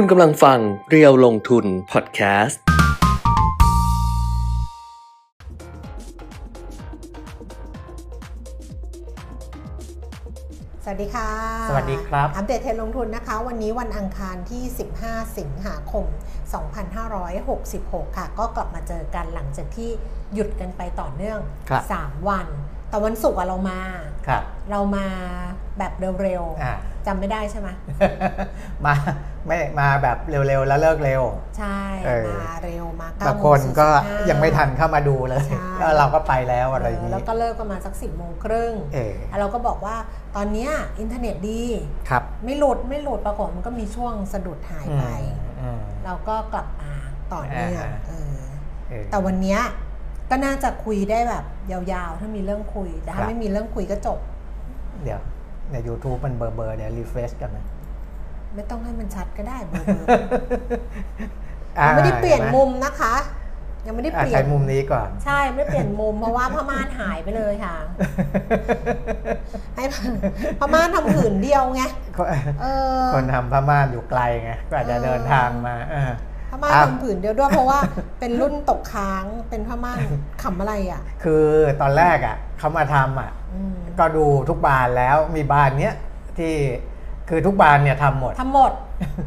คุณกำลังฟังเรียวลงทุนพอดแคสต์ สวัสดีค่ะ สวัสดีครับ อัปเดตเทรนด์ลงทุนนะคะ วันนี้วันอังคารที่ 15 สิงหาคม 2566 ค่ะ ก็กลับมาเจอกันหลังจากที่หยุดกันไปต่อเนื่อง ครับ 3 วัน แต่วันศุกร์อะเรามา ครับ เรามาแบบเร็วอ่าๆ จำไม่ได้ใช่ไหม มาไม่มาแบบเร็วๆแล้วเลิกเร็ว ใช่เออมาเร็วมา9บางคนก็ยังไม่ทันเข้ามาดูเลยใช่แล้วเราก็ไปแล้วอะไรเออย่างอนี้แล้วก็เลิกประมาณสัก10โมงครึ่งเออแล้วเราก็บอกว่าตอนเนี้ยอินเทอร์เน็ตดีครับ ไม่หลุดไม่หลุดปรากฏมันก็มีช่วงสะดุดหายไปอืมเราก็กลับมาต่อเนื่องอ่าเออเออแต่วันเนี้ยก็น่าจะคุยได้แบบยาวๆ ถ้ามีเรื่องคุยแต่ครัถ้าบไม่มีเรื่องคุยก็จบ เดี๋ยว ใน YouTube มันเบอร์เบอร์เดี๋ยวรีเฟรชกันนะไม่ต้องให้มันชัดก็ได้เบอร์อ่าๆไม่ได้เปลี่ยนมุมนะคะ ยังไม่ได้อ่าเปลี่ยใช้นมุมนี้ก่อน ใช่ไม่ได้เปลี่ยนมุมเพราะว่าพม่านหายไปเลยค่ะให้พม่านทำผืนเดียวไงเออคนทำพม่านอยู่ไกลไงก็อาจจะเดินทางมาเออพม่านอะทำผืนเดียวด้วยเพราะว่าเป็นรุ่นตกค้างเป็นพม่านขำอะไรอะ คือตอนแรกอะเขามาทำอะอืม ก็ดูทุกบานแล้วมีบานเนี้ยที่คือทุกบานเนี่ยทำหมดทำหมด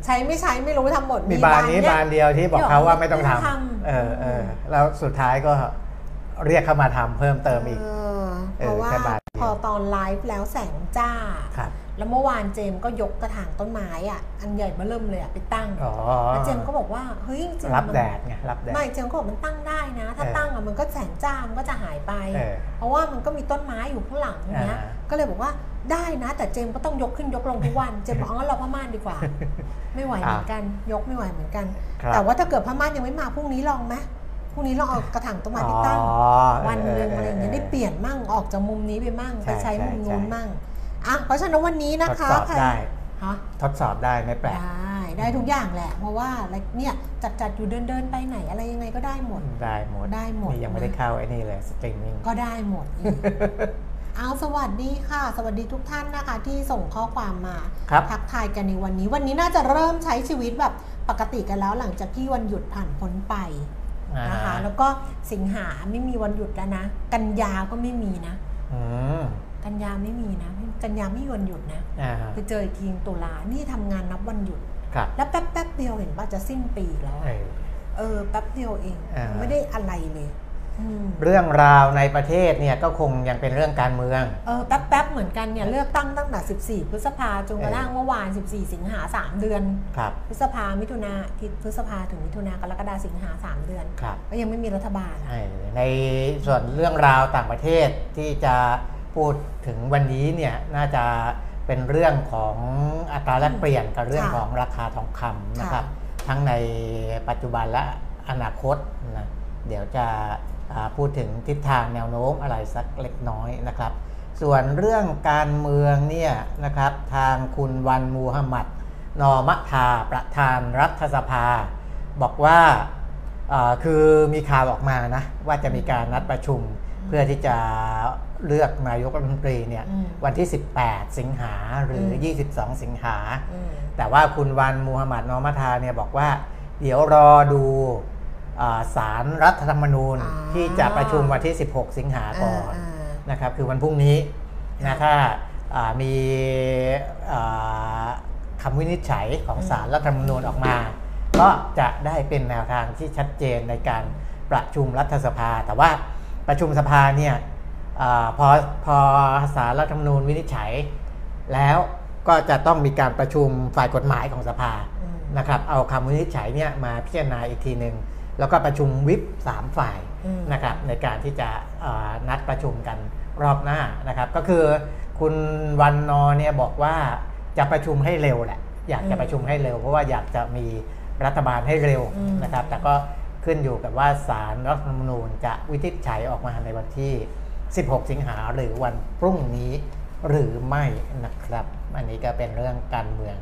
ใช้ไม่ใช้ไม่รู้ทำหมด มีบานนี้เยบานเดียวที่บอกเขาว่าไม่ต้องทไม่ต้องทำำเออเออแล้วสุดท้ายก็ เรียกเข้ามาทำเพิ่มเติมอีกเออเออเพราะว่าแค่บาทเดียวพอตอนไลฟ์แล้วแสงจ้าครับแล้วเมื่อวานเจมส์ก็ยกกระถางต้นไม้อะ อันใหญ่มาเริ่มเลยอะไปตั้งอ๋อแล้วเจมส์ก็บอกว่าเฮ้ยจริงๆรับมันแดดไงรับแดดไม่เจมส์ก็บอกมันตั้งได้นะ ถ้าเออตั้งอะมันก็แสงจ้ามันก็จะหายไปเออเพราะว่ามันก็มีต้นไม้อยู่ข้างหลังเนี้ยอ่าก็เลยบอกว่าได้นะ แต่เจมส์ก็ต้องยกขึ้นยกลงทุกวันเจมส์บอกเอางั้นเราผ้าม่านดีกว่า ไม่ไหวเหมือนกัน ยกไม่ไหวเหมือนกันครับแต่ว่าถ้าเกิดผ้าม่านยังไม่มาพรุ่งนี้ลองไหม พรุ่งนี้ลองเอากระถางต้นไม้ไปตั้งอ๋อวันหนึ่งเอะไรอย่างเงี้ยได้เปลี่ยนมั่งออกจากมุมนี้ไปมั่งใช่ไปใช้มุมนู้นใช่มั่งอะเพราะฉะนั้นวันนี้นะคะทดสอบใครได้ฮะทดสอบได้ไม่แปลกได้ได้ทุกอย่างแหละ เพราะว่าอะไรเนี่ยจัดจัดอยู่เดินเดินไปไหนอะไรยังไงก็ได้หมดได้หมดได้หมดนี่ยังไม่ได้เข้าไอ้นี่เลยสตรีมมิ่งก็ได้หมดอีกเอาสวัสดีค่ะ สวัสดีทุกท่านนะคะ ที่ส่งข้อความมาครับทักทายกันในวันนี้ วันนี้น่าจะเริ่มใช้ชีวิตแบบปกติกันแล้วหลังจากที่วันหยุดผ่านพ้นไปอ่า นะคะแล้วก็สิงหาไม่มีวันหยุดแล้วนะ กันยาก็ไม่มีนะอืมกันยาไม่มีนะ กันยาไม่มีวันหยุดนะอ่าไปเจออีกทีตุลานี่ทำงานนับวันหยุดครับแล้วแป๊บแป๊บๆเดียวเห็นป่ะจะสิ้นปีแล้ว เออะอเออแป๊บเดียวเองอ่าไม่ได้อะไรเลยอืม เรื่องราวในประเทศเนี่ยก็คงยังเป็นเรื่องการเมือง เออแป๊บแป๊บๆเหมือนกันเนี่ยเลือกตั้งตั้งแต่ 14 พฤษภาจนกระทั่งเมื่อวาน 14 สิงหา 3 เดือน ครับ พฤษภา มิถุนาที่พฤษภาถึงมิถุนากรกฎาสิงหา 3 เดือน ครับ ก็ยังไม่มีรัฐบาลอะใช่ในส่วนเรื่องราวต่างประเทศที่จะพูดถึงวันนี้เนี่ยน่าจะเป็นเรื่องของอัตราแลกเปลี่ยนกับเรื่องของราคาทองคำนะครับ ทั้งในปัจจุบันและอนาคตนะ เดี๋ยวจะอ่า พูดถึงทิศทางแนวโน้มอะไรสักเล็กน้อยนะครับ ส่วนเรื่องการเมืองเนี่ยนะครับทางคุณวันมูฮัมหมัด นอมะทาประธานรัฐสภา บอกว่าเอ่อคือมีข่าวออกมานะว่าจะมีการนัดประชุมเพื่อที่จะเลือกนายกรัฐมนตรีเนี่ยอืมวันที่ 18 สิงหาหรือมอ22 สิงหาอืมแต่ว่าคุณวันมูฮัมหมัดนอมะทาเนี่ยบอกว่า เดี๋ยวรอดูอ่า สารรัฐธรรมนูญอ่าที่จะประชุมวันที่ 16 สิงหาก่อนอ่านะครับคือวันพรุ่งนี้ครันะบถ้าอ่ามีอ่าคำวินิจฉัยของอืมสารรัฐธรรมนูญออกมา ก็จะได้เป็นแนวทางที่ชัดเจนในการประชุมรัฐสภา แต่ว่าประชุมสภาเนี่ยอาพอพอสารรัฐธรรมนูญวินิจฉัย แล้วก็จะต้องมีการประชุมฝ่ายกฎหมายของสภาอืมนะครับเอาคำวินิจฉัยเนี่ยมาพิจารณาอีกทีหนึ่ง แล้วก็ประชุมวิปสามฝ่ายอืมนะครับในการที่จะเอ่อนัดประชุมกันรอบหน้านะครับ ก็คือคุณวันนอเนี่ยบอกว่าจะประชุมให้เร็วแหละอยากจะประชุมให้เร็ว เพราะว่าอยากจะมีรัฐบาลให้เร็วอืมนะครับ แต่ก็ขึ้นอยู่กับว่าสารรัฐธรรมนูญจะวินิจฉัยออกมาในวันที่ 16 สิงหาหรือวันพรุ่งนี้หรือไม่นะครับ อันนี้ก็เป็นเรื่องการเมือง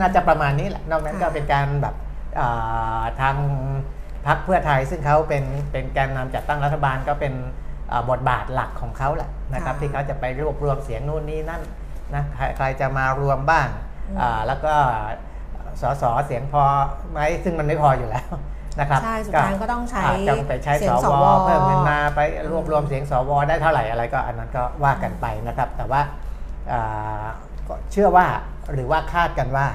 น่าจะประมาณนี้แหละ นอกนั้นก็ค่ะเป็นการแบบอ่าทาง พรรคเพื่อไทยซึ่งเขาเป็นเป็นแกนนำจัดตั้งรัฐบาลก็เป็นอ่าบทบาทหลักของเขาแหละนะครับค่ะที่เขาจะไปรวบรวมเสียงนู่นนี่นั่นนะใครใครจะมารวมบ้างอืมอ่าแล้วก็สสเสียงพอไหมซึ่งมันไม่พออยู่แล้วนะครับใช่สุดท้ายก็ต้องใช้าจจะไปใช้เสีสยงสววเพิ่มเงินมาไปรวบรวมเสียงสวได้เท่าไหร่อะไรก็อันนั้นก็ว่ากันไปนะครับ แต่ว่าอ่าก็เชื่อว่าหรือว่าคาดกันว่า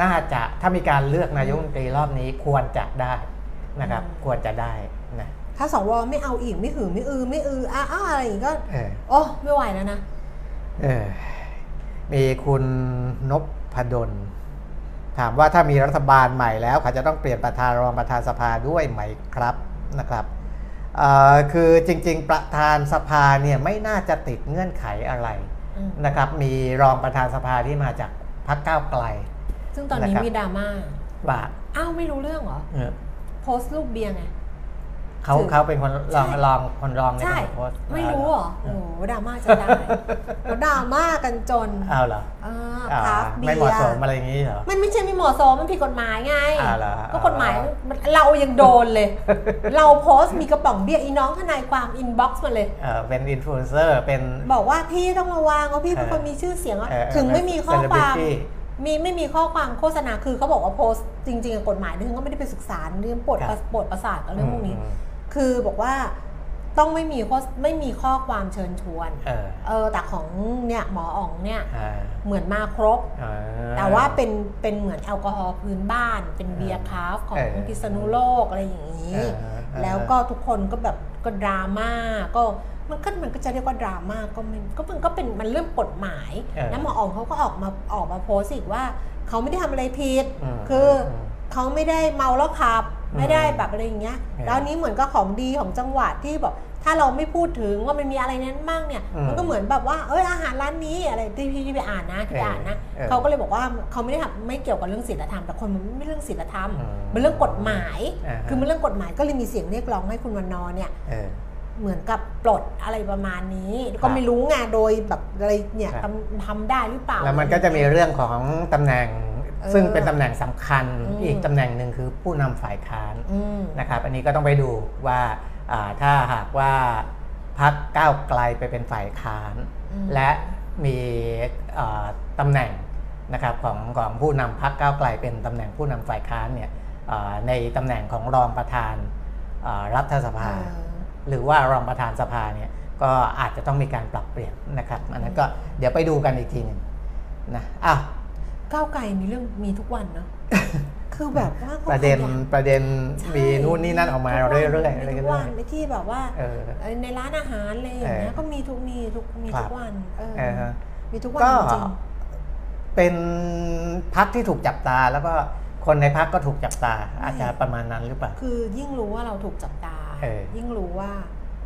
น่าจะถ้ามีการเลือกนายกรัฐมนตรีรอบนี้ควรจะได้นะครับอืมควรจะได้นะถ้าสวไม่เอาอีกไม่หือไม่อือไม่อืออ้าอ้าอะไรอีกก็เออโอ้ไม่ไหวแล้วนะเออมีคุณนพพดลถามว่าถ้ามีรัฐบาลใหม่แล้วเขาจะต้องเปลี่ยนประธานรองประธานสภาด้วยไหมครับนะครับเอ่อคือจริง ๆ ประธานสภาเนี่ยไม่น่าจะติดเงื่อนไขอะไรอืมนะครับ มีรองประธานสภาที่มาจากพรรคก้าวไกล ซึ่งตอนนี้นะครับมีดราม่าว่าอ้าวไม่รู้เรื่องเหรอเออโพสต์รูปเบียร์ไงเขาสื่อเขาเป็นคนรองใช่รองคนรองในใช่การโพสต์ไม่รู้เหรอโอ้โหดราม่าจะได้เขาดราม่ากันจนเอาเหรอเอออ่า craft เบียร์ไม่เหมาะสมร์อะไรอย่างนี้เหรอมันไม่ใช่ไม่เหมาะสมมันผิดกฎหมายไงอ่าเหรอก็กฎหมายมันเรายังโดนเลย เราโพสต์มีกระป๋องเบียร์อีน้องทนายความ inbox มาเลยเออเป็นอินฟลูเอนเซอร์เป็นบอกว่าพี่ต้องระวังว่าพี่เป็นเออคนมีชื่อเสียงอะเออถึงไม่มีข้อความ celebrity มีไม่มีข้อความโฆษณาคือเขาบอกว่าโพสต์จริงๆอะกฎหมายดิฉันก็ไม่ได้ไปศึกษาเรื่องปวดครับประปวดประสาทกับเรื่องพวกนี้อืมคือบอกว่าต้องไม่มีข้อไม่มีข้อความเชิญชวนเออเออแต่ของเนี่ยหมออ๋องเนี่ยอ่าเหมือนมาครบอ่าแต่ว่าเป็นเป็นเหมือนแอลกอฮอล์พื้นบ้าน เป็นเบียร์ craft ของเออพิษณุโลกอะไรอย่างนี้เออเออแล้วก็ทุกคนก็แบบก็ดราม่าก็ มันก็มันก็จะเรียกว่าดราม่าก็มันก็มันก็เป็นมันเรื่องกฎหมายเออแล้วหมออ๋องเขาก็ออกมาออกมาโพสต์อีกว่าเขาไม่ได้ทำอะไรผิดอืมคืออมเขาไม่ได้เมาแล้วขับอืมไม่ได้แบบอะไรอย่างเงี้ยเออแล้วนี้เหมือนกับของดีของจังหวัดที่แบบถ้าเราไม่พูดถึงว่ามันมีอะไรนั้นบ้างเนี่ยอืมมันก็เหมือนแบบว่าเอ้ยอาหารร้านนี้อะไรที่พี่ที่ไปอ่านนะที่ไปอ่านนะเออเขาก็เลยบอกว่าเขาไม่ได้ทำไม่เกี่ยวกับเรื่องศีลธรรมแต่คนมันไม่เรื่องศีลธรรมอืมมันเรื่องกฎหมายอ่าฮะคือมันเรื่องกฎหมายก็เลยมีเสียงเรียกร้องให้คุณวันนอร์เนี่ย เออเหมือนกับปลดอะไรประมาณนี้ครัก็บไม่รู้ไงโดยแบบอะไรเนี่ยครับทำทำได้หรือเปล่า แล้วมันก็จะมีเรื่องของตำแหน่งเออซึ่งเป็นตำแหน่งสำคัญอืมอีกตำแหน่งหนึ่งคือผู้นำฝ่ายค้านอืมนะครับ อันนี้ก็ต้องไปดูว่าอ่าถ้าหากว่าพักก้าวไกลไปเป็นฝ่ายค้านอืมและมีอ่าตำแหน่งนะครับของของผู้นำพักก้าวไกลเป็นตำแหน่งผู้นำฝ่ายค้านเนี่ยอ่าในตำแหน่งของรองประธานอ่ารัฐสภาเออ หรือว่ารองประธานสภาเนี่ยก็อาจจะต้องมีการปรับเปลี่ยนนะครับอันนั้นก็เดี๋ยวไปดูกันอีกทีหนึ่งนะอ้าวก้าวไกลมีเรื่องมีทุกวันเนาะคือแบบว่าขาประเด็นขยัประเด็นใช่มีนู่นนี่นั่นออกมาทุกวันเรื่อยๆมีอะไรทุกันกเรื่วัอนยในที่แบบว่าเออเอ่อในร้านอาหารอะไรอย่างเงี้ยเออก็มีทุกมีทุกมีครัทุบกวันเออเออฮะมีทุกวันก็จริงเป็นพักที่ถูกจับตาแล้วก็ คนในพักก็ถูกจับตา อาจจะประมาณนั้นหรือเปล่าๆคือยิ่งรู้ว่าเราถูกจับตาเออยิ่งรู้ว่า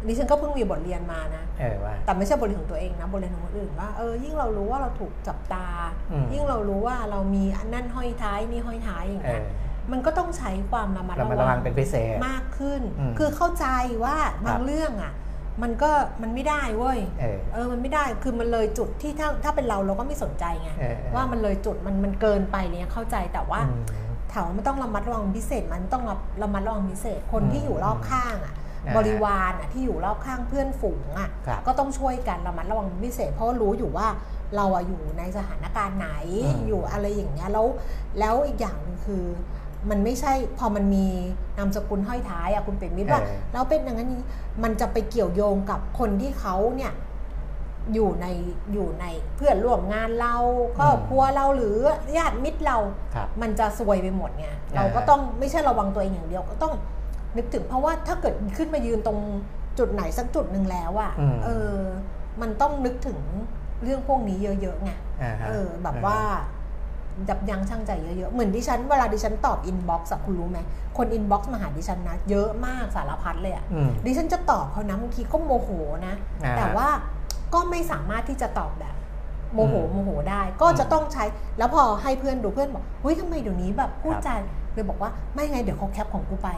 ดิฉันก็เพิ่งมีบทเรียนมานะเออว่าแต่ไม่ใช่บทเรียนของตัวเองนะบทเรียนของคนอื่นว่าเออยิ่งเรารู้ว่าเราถูกจับตาอืมยิ่งเรารู้ว่าเรามีอันนั่นห้อยท้ายนี่ห้อยท้ายอย่างเอเงี้ยอมันก็ต้องใช้ความระมัดระมัดระวังเป็นพิเศษมากขึ้นอืมคือเข้าใจว่าบาครังบเรื่องอะมันก็มันไม่ได้เว้ยเออเออ มันไม่ได้ คือมันเลยจุดที่ถ้าถ้าเป็นเราเราก็ไม่สนใจไงเออเออว่ามันเลยจุดมันมันเกินไปเนี่ยเข้าใจแต่ว่าอืม ถามว่ามันต้องระมัดระวังพิเศษ มันต้องระระมัดระวังพิเศษ คนอืมที่อยู่รอบข้างอะอ่าบริวารอะที่อยู่รอบข้างเพื่อนฝูงอะครับก็ต้องช่วยกันระมัดระวังพิเศษ เพราะว่ารู้อยู่ว่าเราอะอยู่ในสถานการณ์ไหนอืมอยู่อะไรอย่างเงี้ยแล้วแล้วอีกอย่างหนึงคือมันไม่ใช่พอมันมีนามสกุลห้อยท้ายอะคุณเป็นมิตรว่าเออแล้วเป็นอย่างนั้นนี้มันจะไปเกี่ยวโยงกับคนที่เขาเนี่ย อยู่ในอยู่ในเพื่อนร่วมงานเราครอบครัวเราหรือญาติมิตรเราครับมันจะซวยไปหมดไงเราก็ต้องไม่ใช่ระวังตัวเองอย่างเดียวก็ต้องนึกถึงเพราะว่าถ้าเกิดขึ้นมายืนตรงจุดไหนสักจุดหนึ่งแล้วอะอืมเออ มันต้องนึกถึงเรื่องพวกนี้เยอะๆไงอ่าฮะเออ แบบว่ายับยั้งชั่งใจเยอะๆ เหมือนดิฉันเวลาดิฉันตอบ inbox คุณรู้ไหม คน inbox มาหาดิฉันนะ เยอะมากสารพัดเลยอะอืมดิฉันจะตอบเขานะบางทีก็โมโหนะอ่าแต่ว่า ก็ไม่สามารถที่จะตอบแบบโมโหอืมโมโหได้ ก็จะต้องใช้ แล้วพอให้เพื่อนดูเพื่อนบอกเฮ้ยทำไมเดี๋ยวนี้แบบพูดครับจาเลยบอกว่าไม่ไงเดี๋ยวเขา cap ของกูไป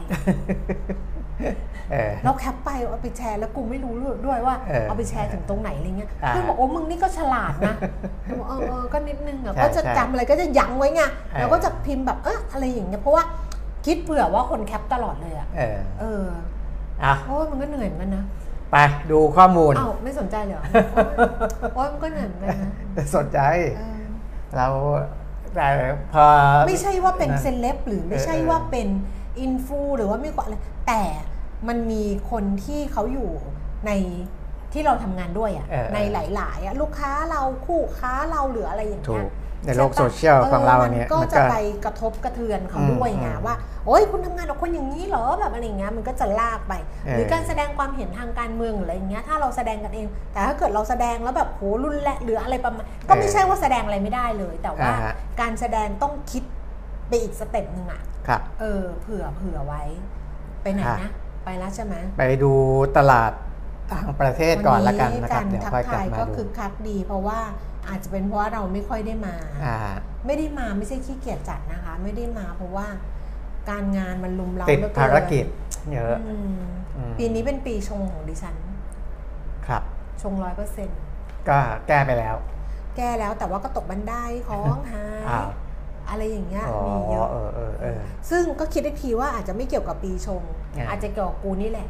เออแล้ว cap ไปเอาไปแชร์แล้วกูไม่รู้ด้วยว่าเออเอาไปแชร์ถึงตรงไหนอะไรเงี้ยอ่าเพื่อนบอกโอ้มึงนี่ก็ฉลาดนะบอกเออเออก็นิดนึงอะใช่ก็จะใช่จำอะไรก็จะยั้งไว้ไงเออแล้วก็จะพิมพ์แบบเอออะไรอย่างเงี้ยเพราะว่าคิดเผื่อว่าคนแคปตลอดเลยอะเออเอออะโอ้ยมันก็เหนื่อยเหมือนกันนะ ไปดูข้อมูลอ้าวไม่สนใจเลยเหรอโอ้ยโอ้ยมันก็เหนื่อยเหมือนกันนะสนใจเออเราแต่พอไม่ใช่ว่าเป็นนะเซเลบหรือไม่ใช่เออว่าเป็นอินฟูหรือว่าไม่กว่าอะไรแต่มันมีคนที่เขาอยู่ในที่เราทำงานด้วยอะเออในหลายๆอะลูกค้าเราคู่ค้าเราหรืออะไรอย่างถูเงี้ยก ในโลกใช่ปะโซเชียลของเราเนี่ยมันก็มันจะก็ไปกระทบกระเทือนเขาอืมด้วยไงอืมว่าโอ๊ยคุณทำงานกับคนอย่างนี้เหรอแบบอะไรอย่างเงี้ยมันก็จะลากไปเออหรือการแสดงความเห็นทางการเมืองหรืออะไรอย่างเงี้ยถ้าเราแสดงกันเอง แต่ถ้าเกิดเราแสดงแล้วแบบโหรุนแรงหรืออะไรประมาณก็ไม่ใช่ว่าแสดงอะไรไม่ได้เลย แต่ว่าอ่าฮะการแสดงต้องคิดไปอีกสเต็ปหนึ่งอะครับเออเผื่อเผื่อไว้ ไปไหนค่ะนะไปแล้วใช่ไหมไปดูตลาดต่างประเทศก่อนละกันนะครับวัเดี๋ยวทักค่อยกลัทาบยมาก็ดูคือคักดีเพราะว่า อาจจะเป็นเพราะว่าเราไม่ค่อยได้มา อ่า ไม่ได้มาไม่ใช่ขี้เกียจจัดนะคะ ไม่ได้มาเพราะว่าการงานมันลุมเราติดเหลือเนภารกิจเยอะอืมอืมปีนี้เป็นปีชงของดิฉัน ครับ ชงร้อยเปอร์เซ็นต์ก็แก้ไปแล้ว แก้แล้วแต่ว่าก็ตกบันไดของหายอ้าวอะไรอย่างเงี้ยอ๋อมีเยอะ เออเออเออ ซึ่งก็คิดอีกทีว่าอาจจะไม่เกี่ยวกับปีชง อ่า อาจจะเกี่ยวกับกูนี่แหละ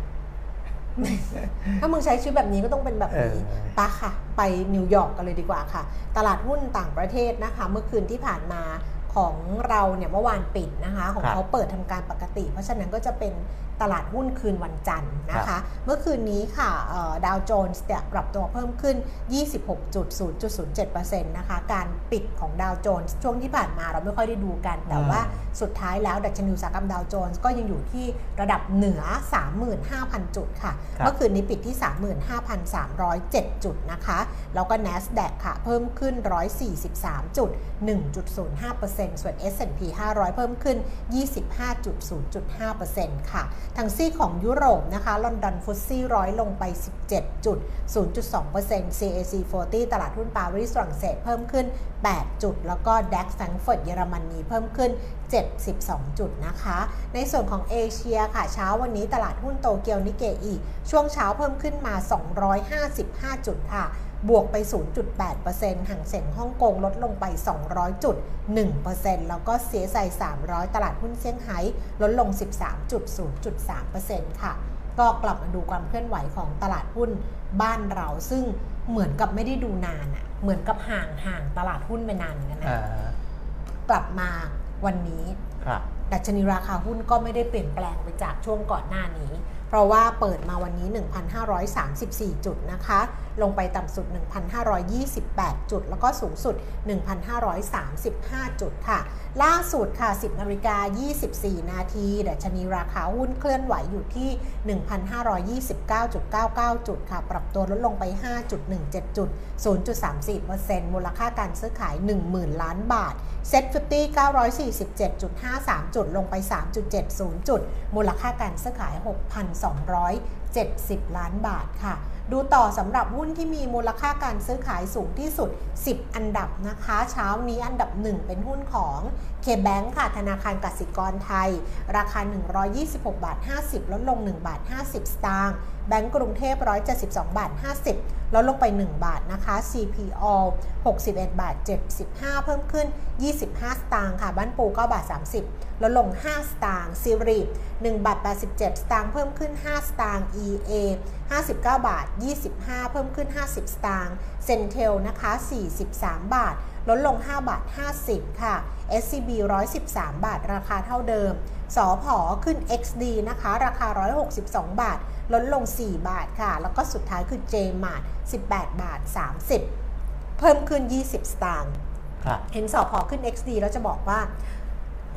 ถ้ามึงใช้ชีวิตแบบนี้ก็ต้องเป็นแบบนี้เออปะค่ะ ไปนิวยอร์กกันเลยดีกว่าค่ะ ตลาดหุ้นต่างประเทศนะคะ เมื่อคืนที่ผ่านมาของเราเนี่ยเมื่อวานปิดนะคะ ของครับเขาเปิดทำการปกติ เพราะฉะนั้นก็จะเป็น ตลาดหุ้นคืนวันจันทร์นะครัคะบเมื่อคืนนี้ค่ะดาวโจนส์เนี่ยปรับตัวเพิ่มขึ้น 26.0.07%นะคะ การปิดของดาวโจนส์ช่วงที่ผ่านมาเราไม่ค่อยได้ดูกัน แต่ว่าสุดท้ายแล้วดัชนีอุตสาหกรรมดาวโจนส์ก็ยังอยู่ที่ระดับเหนือ 35,000 จุดค่ะครับเมื่อคืนนี้ปิดที่ 35,307 จุดนะคะ แล้วก็ NASDAQ ค่ะ เพิ่มขึ้น 143จุด1.05%ส่วน S&P 500 เพิ่มขึ้น 25.0.5%ค่ะทางซีของยุโรปนะคะลอนดอนฟุตซี่ร้อยลงไป 17.02% CAC 40 ตลาดหุ้นปารีสฝรั่งเศสเพิ่มขึ้น 8 จุด แล้วก็ DAX แฟรงเฟิร์ตเยอรมนีเพิ่มขึ้น 72 จุดนะคะ ในส่วนของเอเชียค่ะเช้าวันนี้ตลาดหุ้นโตเกียวนิเกอีช่วงเช้าเพิ่มขึ้นมา 255 จุดค่ะ บวกไป 0.8%ห่างเสียงฮ่องกงลดลงไป 200จุด1%แล้วก็ CSI 300 ตลาดหุ้นเซี่ยงไฮ้ลดลง 13.0.3%ค่ะ ก็กลับมาดูความเคลื่อนไหวของตลาดหุ้นบ้านเรา ซึ่งเหมือนกับไม่ได้ดูนานอะเหมือนกับห่างห่างตลาดหุ้นไปนานเหมือนกันนะอ่ากลับมาวันนี้ครับดัชนีราคาหุ้นก็ไม่ได้เปลี่ยนแปลงไปจากช่วงก่อนหน้านี้ เพราะว่าเปิดมาวันนี้ 1,534 จุดนะคะ ลงไปต่ำสุด 1,528 จุด แล้วก็สูงสุด 1,535 จุดค่ะ ล่าสุดค่ะ 10นาฬิกา24 นาทีดัชนีราคาหุ้นเคลื่อนไหวอยู่ที่ 1,529.99 จุดค่ะ ปรับตัวลดลงไป 5.17 จุด 0.34%มูลค่าการซื้อขาย 10,000 ล้านบาท เซ็ตฟิ947.53 จุดลงไป 3.70 จุด มูลค่าการซื้อขาย 6,270 ล้านบาทค่ะ ดูต่อสำหรับหุ้นที่มีมูลค่าการซื้อขายสูงที่สุด 10 อันดับนะคะ เช้านี้อันดับ 1 เป็นหุ้นของ K-Bank ค่ะ ธนาคารกสิกรไทย ราคา 126 บาท 50 ลดลง 1 บาท 50 สตางค์ แบงก์กรุงเทพ 172 บาท 50 ลดลงไป 1 บาทนะคะ CPO 61 บาท 75 เพิ่มขึ้น 25 สตางค์ค่ะ บ้านปู 9 บาท 30 ลดลง 5 สตางค์ซิริ1บาท 87 สตางค์เพิ่มขึ้น 5 สตางค์ EA 59 บาท 25 เพิ่มขึ้น 50 สตางค์เซนเทลนะคะ 43 บาท ลดลง 5 บาท 50 ค่ะ SCB 113 บาท ราคาเท่าเดิม สอพอขึ้น XD นะคะ ราคา 162 บาท ลดลง 4 บาทค่ะ แล้วก็สุดท้ายคือ JMart 18 บาท 30 เพิ่มขึ้น 20 สตางค์ครับเห็นสอพอขึ้น XD แล้วจะบอกว่า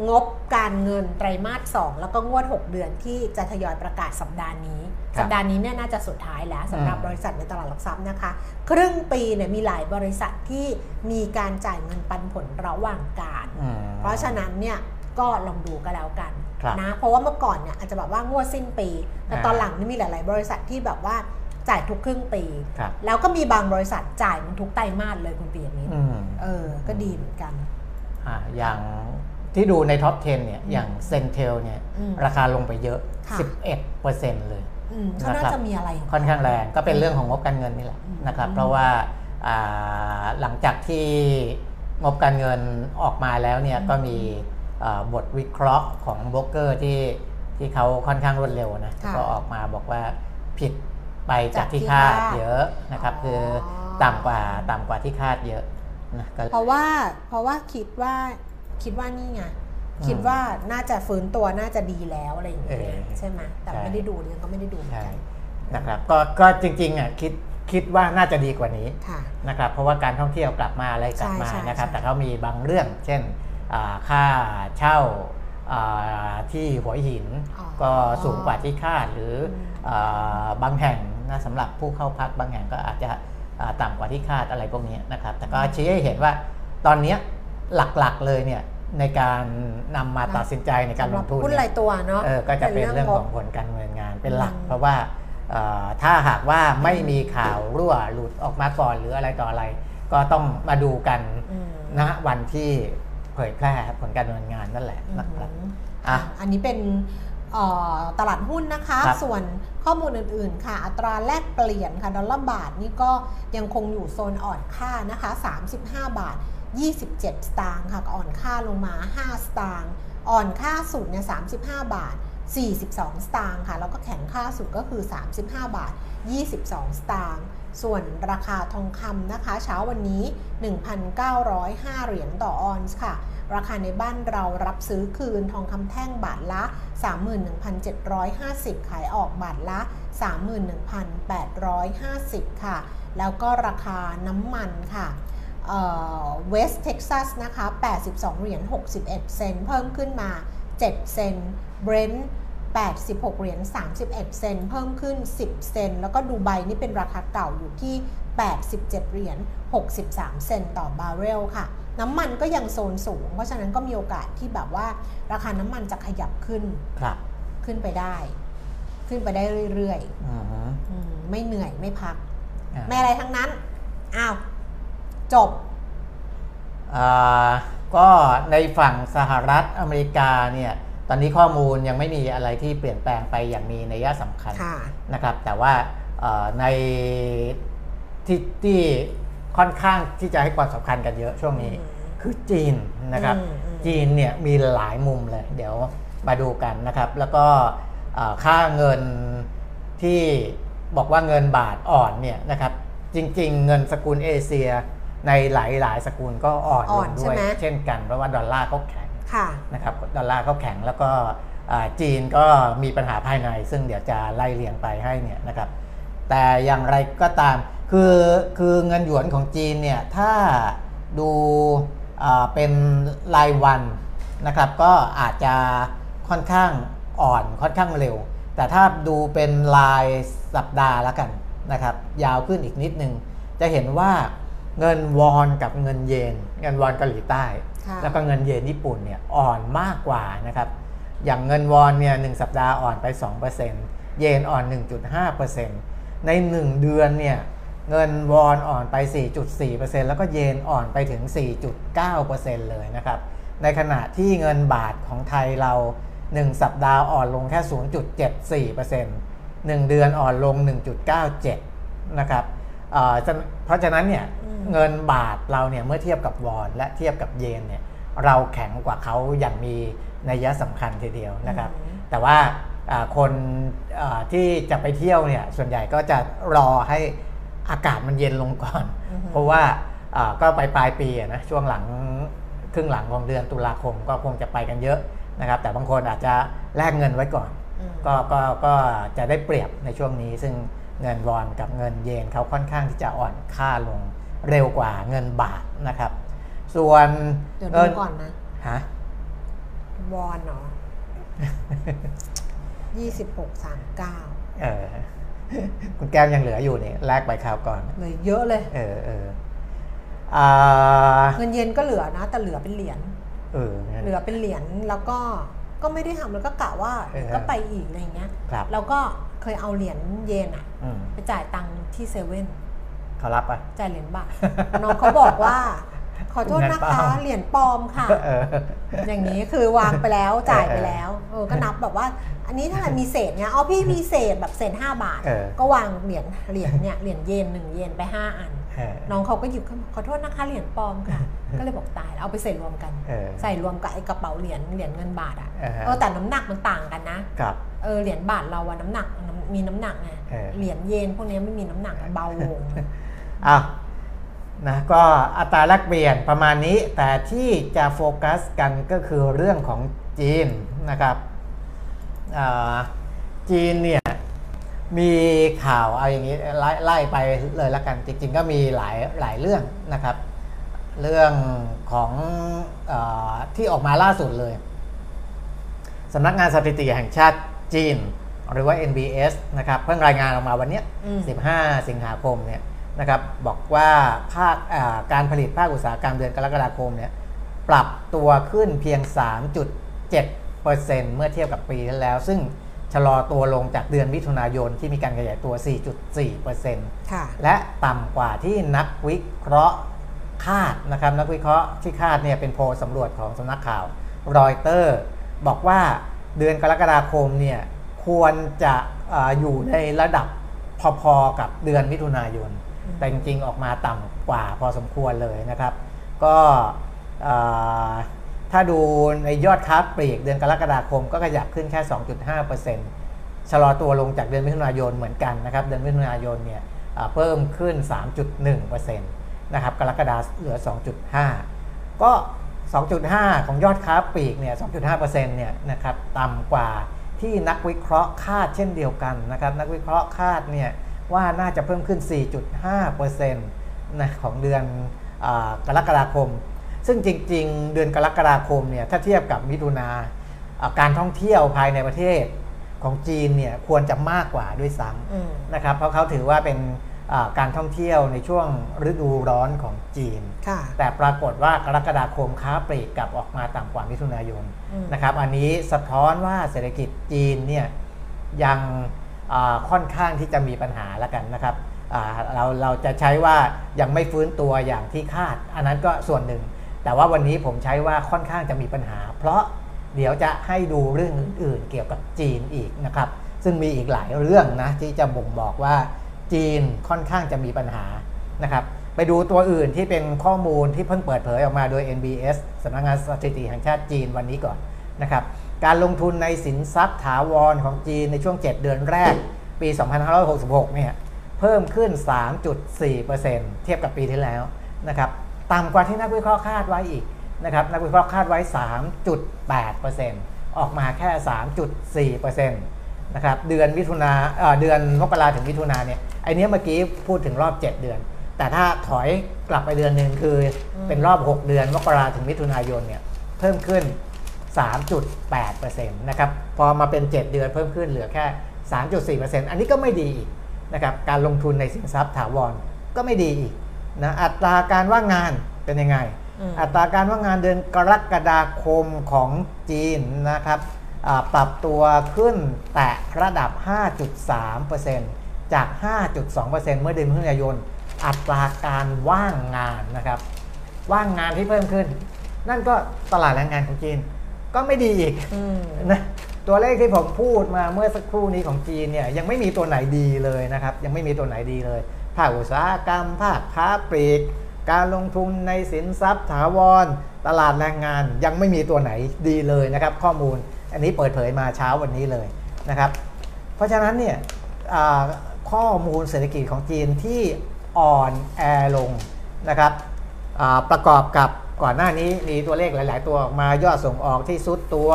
งบการเงินไตรมาส 2 แล้วก็งวด 6 เดือนที่จะทยอยประกาศสัปดาห์นี้ครับสัปดาห์นี้เนี่ยน่าจะสุดท้ายแล้วสำหรับอืมบริษัทในตลาดหลักทรัพย์นะคะ ครึ่งปีเนี่ยมีหลายบริษัทที่มีการจ่ายเงินปันผลระหว่างการอืมเพราะฉะนั้นเนี่ยก็ลองดูก็แล้วกันครับ นะเพราะว่าเมื่อก่อนเนี่ยอาจจะแบบว่างวดสิ้นปี แต่อ่าตอนหลังนี่มีหลาย ๆ บริษัทที่แบบว่าจ่ายทุกครึ่งปีครับแล้วก็มีบางบริษัทจ่ายมันทุกไตรมาสเลยคุณปีอย่างนี้อืมเออ ก็ดีเหมือนกันอ่าอย่างที่ดูใน top 10 เนี่ย อย่าง CENTEL เนี่ยอืมราคาลงไปเยอะค่ะ11%เลยอืมเขาน่านะครับจะมีอะไรขค่อนข้างแรง ก็เป็นเรื่องของงบการเงินนี่แหละอืมนะครับ เพราะว่าอ่าหลังจากที่งบการเงินออกมาแล้วเนี่ยก็มีอ่า บทวิเคราะห์ของโบรกเกอร์ที่ที่เขาค่อนข้างรวดเร็วนะค่ะก็ออกมาบอกว่าผิดไปจากที่จากที่คาดคาดเยอะนะครับอ๋อคือต่ำกว่าต่ำกว่าที่คาดเยอะนะก็เพราะว่าเพราะว่าคิดว่าคิดว่านี่ไงอืมคิดว่าน่าจะฟื้นตัวน่าจะดีแล้วอะไรอย่างเงี้ยเออใช่ไหมแต่ใช่ไม่ได้ดูเรียนก็ไม่ได้ดูเหมือนใช่กันนะครับก็ก็จริงๆอะคิดคิดว่าน่าจะดีกว่านี้ค่ะนะครับเพราะว่าการท่องเที่ยวกลับมาอะไรกลับมาใช่ใช่นะครับใช่แต่เขามีบางเรื่อง เช่นอ่า ค่าเช่าอ่าที่หัวหินอ๋อก็สูงกว่าที่คาดหรืออมอ่าบางแห่งนะสำหรับผู้เข้าพักบางแห่งก็อาจจะอ่าต่ำกว่าที่คาดอะไรพวกนี้นะครับ แต่ก็ชี้ให้เห็นว่าตอนเนี้ยหลักๆเลยเนี่ยในการนำมาตัดสินใจในการลงทุนสำหบหุ้นเนี่ยรายตัวเนาะเออก็จะเป็นเรื่องของบผลการเงินงานเป็นหลักอืมเพราะว่าเอ่อถ้าหากว่าไม่มีข่าวรั่วหลุดออกมาก่อนหรืออะไรต่ออะไร ก็ต้องมาดูกันอืมณวันที่ เผยแพร่ผลการดำเนินงานนั่นแหละนะครับอืมอะอันนี้เป็นเอ่อตลาดหุ้นนะคะครับส่วนข้อมูลอื่นๆ ค่ะ อัตราแลกเปลี่ยนค่ะ ดอลลาร์บาทนี่ก็ยังคงอยู่โซนอ่อนค่านะคะ 35 บาท 27 สตางค์ค่ะก็อ่อนค่าลงมา 5 สตางค์ อ่อนค่าสุดเนี่ย 35 บาท 42 สตางค์ค่ะ แล้วก็แข็งค่าสุดก็คือ 35 บาท 22 สตางค์ ส่วนราคาทองคำนะคะ เช้าวันนี้ 1,905 เหรียญต่อออนซ์ค่ะ ราคาในบ้านเรารับซื้อคืนทองคำแท่งบาทละ 31,750 ขายออกบาทละ 31,850 ค่ะ แล้วก็ราคาน้ำมันค่ะ West Texas นะคะ 82 เหรียญ 61 เซนต์ เพิ่มขึ้นมา 7 เซนต์ Brent 86 เหรียญ 31 เซนต์เพิ่มขึ้น 10 เซนต์แล้วก็ดูไบนี่เป็นราคาเก่าอยู่ที่ 87 เหรียญ 63 เซนต์ต่อบาร์เรลค่ะ น้ำมันก็ยังโซนสูง เพราะฉะนั้นก็มีโอกาสที่แบบว่าราคาน้ำมันจะขยับขึ้น ครับ ขึ้นไปได้ ขึ้นไปได้เรื่อยอือฮึๆอืมไม่เหนื่อยไม่พักอะไม่อะไรทั้งนั้น อ้าว จบอ่าก็ในฝั่งสหรัฐอเมริกาเนี่ย ตอนนี้ข้อมูลยังไม่มีอะไรที่เปลี่ยนแปลงไปอย่างมีนัยสำคัญค่ะนะครับ แต่ว่าเอ่อในที่ที่ค่อนข้างที่จะให้ความสำคัญกันเยอะช่วงนี้อืมคือจีนนะครับอืมอืมจีนเนี่ยมีหลายมุมเลย เดี๋ยวมาดูกันนะครับ แล้วก็เอ่อค่าเงินที่บอกว่าเงินบาทอ่อนเนี่ยนะครับ จริง ๆ เงินสกุลเอเชียในหลายๆ สกุลก็อ่อนอ่ลอนงใช่ด้วยไหมเช่นกันเพราะว่าดอลลาร์เขาแข็งค่ะ นะครับดอลลาร์เขาแข็งแล้วก็จีนก็มีปัญหาภายใน ซึ่งเดี๋ยวจะไล่เรียงไปให้เนี่ยนะครับแต่อย่างไรก็ตามคือคือเงินหยวนของจีนเนี่ยถ้าดูเป็นรายวันนะครับก็อาจจะค่อนข้างอ่อนค่อนข้างเร็ว แต่ถ้าดูเป็นรายสัปดาห์ล้วกันนะครับยาวขึ้นอีกนิดนึง จะเห็นว่าเงินวอนกับเงินเยน เงินวอนเกาหลีใต้ แล้วก็เงินเยนญี่ปุ่นเนี่ยอ่อนมากกว่านะครับอย่างเงินวอนเนี่ยหสัปดาห์อ่อนไป 2%เยนอ่อน 1.5%ใน 1 เดือนเนี่ยเงินวอนอ่อนไป 4.4%แล้วก็เยนอ่อนไปถึง 4.9%เลยนะครับในขณะที่เงินบาทของไทยเรา 1 สัปดาห์อ่อนลงแค่ 0.74% 1 เดือนอ่อนลง 1.97 นะครับ เอ่อจะเพราะฉะนั้นเนี่ยอืมเงินบาทเราเนี่ยเมื่อเทียบกับวอนและเทียบกับเยนเนี่ยเราแข็งกว่าเขาอย่างมีนัยสำคัญทีเดียวนะครับอืมแต่ว่าอ่าคนอ่าที่จะไปเที่ยวเนี่ยส่วนใหญ่ก็จะรอให้อากาศมันเย็นลงก่อนอือฮึเพราะว่าอ่าก็ไปปลายปีอะนะช่วงหลังครึ่งหลังของเดือนตุลาคมก็คงจะไปกันเยอะนะครับ แต่บางคนอาจจะแลกเงินไว้ก่อนอืมก็ก็ก็จะได้เปรียบในช่วงนี้ซึ่ง เงินวอนกับเงินเยนเขาค่อนข้างที่จะอ่อนค่าลงเร็วกว่าเงินบาทนะครับ ส่วนเดี๋ยวเงิดูก่อนนะฮะวอนเนาะยี่สิบหกสามเก้าเออคุณแก้มยังเหลืออยู่นี่แลกไปคราวก่อนเลยเยอะเลย เออเอออ่าเงินเยนก็เหลือนะ แต่เหลือเป็นเหรียญเอองั้นเหลือเป็นเหรียญแล้วก็ก็ไม่ได้ทำแล้วก็กะว่าเออก็ไปอีกอะไรเงี้ยครับแล้วก็ เคยเอาเหรียญเยนอะอืมไปจ่ายตังค์ที่เซเว่นเขารับปะ จ่ายเหรียญบาท น้องเขาบอกว่า ขอโทษนะเหรียญปลคะอมเหรียญปลอมค่ะ เออ อย่างนี้คือวางไปแล้วจ่ายไปเออแล้วเออก็นับแบบว่า อันนี้ถ้าไหร่มีเศษเนี่ยอ๋อพี่มีเศษแบบเศษห้าบาท เออ ก็วางเหรียญเหรียญเนี่ยเหรียญเยนหนึ่งเยนไปห้าอันเออ น้องเขาก็หยิบขึ้นมาขอโทษนะคะเหรียญปลอมค่ะ ก็เลยบอกตายแล้วเอาไปใส่รวมกันเออใส่รวมกับไอ้กระเป๋าเหรียญเหรียญเงินบาทอะอ่าฮะเออแต่น้ำหนักมันต่างกันนะครับเออเหรียญบาทเราอะน้ำหนักน้ำมีน้ำหนักไงเออเหรียญเยนพวกนี้ไม่มีน้ำหนักอะเบาลงอ้าวนะก็อัตราแลกเปลี่ยนประมาณนี้ แต่ที่จะโฟกัสกันก็คือเรื่องของจีนนะครับอ่าจีนเนี่ย มีข่าวเอาอย่างนี้ไล่ไล่ไปเลยละกันจริงๆก็มีหลายหลายเรื่องนะครับ เรื่องของเออที่ออกมาล่าสุดเลยสำนักงานสถิติแห่งชาติจีน หรือว่า NBS นะครับเพิ่งรายงานออกมาวันเนี้ยอืม15 สิงหาคมเนี่ยนะครับบอกว่าภาคอ่าการผลิตภาคอุตสาหกรรมเดือนกรกฎาคมเนี่ยปรับตัวขึ้นเพียง 3.7%เมื่อเทียบกับปีที่แล้ว ซึ่ง ชะลอตัวลงจากเดือนมิถุนายนที่มีการขยายตัว 4.4%ค่ะและต่ำกว่าที่นักวิเคราะห์คาดนะครับนักวิเคราะห์ที่คาดเนี่ยเป็นโพลสำรวจของสำนักข่าวรอยเตอร์บอกว่าเดือนกรกฎาคมเนี่ยควรจะอาอยู่ในระดับพอๆกับเดือนมิถุนายน แต่จริงๆออกมาต่ำกว่าพอสมควรเลยนะครับ ก็อ่า ถ้าดูในยอดค้าปลีกเดือนกรกฎาคมก็ขยับขึ้นแค่ 2.5%ชะลอตัวลงจากเดือนมิถุนายนเหมือนกันนะครับ เดือนมิถุนายนเนี่ยเพิ่มขึ้น 3.1%นะครับ กรกฎาเหลือ 2.5 ก็ 2.5 ของยอดค้าปลีกเนี่ย 2.5%เนี่ยนะครับต่ำกว่าที่นักวิเคราะห์คาดเช่นเดียวกันนะครับ นักวิเคราะห์คาดเนี่ยว่าน่าจะเพิ่มขึ้น 4.5%นะของเดือนอกรกฎาคม ซึ่งจริง ๆ เดือนกรกฎาคมเนี่ยถ้าเทียบกับมิถุนาอ่าการท่องเที่ยวภายในประเทศของจีนเนี่ยควรจะมากกว่าด้วยซ้ำอืมนะครับ เพราะเขาถือว่าเป็นอ่าการท่องเที่ยวในช่วงฤดูร้อนของจีนค่ะแต่ปรากฏว่ากรกฎาคมค้าปลีกกลับออกมาต่ำกว่ามิถุนายนอืมนะครับ อันนี้สะท้อนว่าเศรษฐกิจจีนเนี่ยยังอ่าค่อนข้างที่จะมีปัญหาแล้วกันนะครับอ่าเราเราจะใช้ว่ายังไม่ฟื้นตัวอย่างที่คาด อันนั้นก็ส่วนหนึ่ง แต่ว่าวันนี้ผมใช้ว่าค่อนข้างจะมีปัญหา เพราะเดี๋ยวจะให้ดูเรื่องอื่นๆเกี่ยวกับจีนอีกนะครับ ซึ่งมีอีกหลายเรื่องนะที่จะบ่งบอกว่าจีนค่อนข้างจะมีปัญหานะครับไปดูตัวอื่นที่เป็นข้อมูลที่เพิ่งเปิดเผยออกมาโดย NBS สำนักงานสถิติแห่งชาติจีนวันนี้ก่อนนะครับการลงทุนในสินทรัพย์ถาวรของจีนในช่วง 7 เดือนแรก ปี 2566 เนี่ยเพิ่มขึ้น 3.4%เทียบกับปีที่แล้วนะครับ ต่ำกว่าที่นักวิเคราะห์คาดไว้อีกนะครับนักวิเคราะห์คาดไว้ 3.8%ออกมาแค่ 3.4%นะครับเดือนมิถุนาเอ่อเดือนมกราถึงมิถุนาเนี่ยไอเนี้ยเมื่อกี้พูดถึงรอบ 7 เดือน แต่ถ้าถอยกลับไปเดือนหนึ่งคืออเป็นรอบ 6 เดือนมกราถึงมิถุนายนเนี่ยเพิ่มขึ้น 3.8%นะครับพอมาเป็น 7 เดือนเพิ่มขึ้นเหลือแค่ 3.4%อันนี้ก็ไม่ดีอีกนะครับการลงทุนในสินทรัพย์ถาวรก็ไม่ดีอีก นะอัตราการว่างงานเป็นยังไงอืมอัตราการว่างงานเดือนกรกฎาคมของจีนนะครับอ่าปรับตัวขึ้นแตะระดับ 5.3%จาก 5.2%เมื่อเดือนพฤศจิกายน อัตราการว่างงานนะครับ ว่างงานที่เพิ่มขึ้น นั่นก็ตลาดแรงงานของจีน ก็ไม่ดีอีกอืมนะตัวเลขที่ผมพูดมาเมื่อสักครู่นี้ของจีนเนี่ยยังไม่มีตัวไหนดีเลยนะครับ ยังไม่มีตัวไหนดีเลย ภาคอุตสาหกรรม ภาคค้าปลีก การลงทุนในสินทรัพย์ถาวร ตลาดแรงงานยังไม่มีตัวไหนดีเลยนะครับ ข้อมูลอันนี้เปิดเผยมาเช้าวันนี้เลยนะครับ เพราะฉะนั้นเนี่ยอ่าข้อมูลเศรษฐกิจของจีนที่อ่อนแอลงนะครับอ่าประกอบกับก่อนหน้านี้มีตัวเลขหลาย ๆ ตัวออกมายอดส่งออกที่ซุดตัว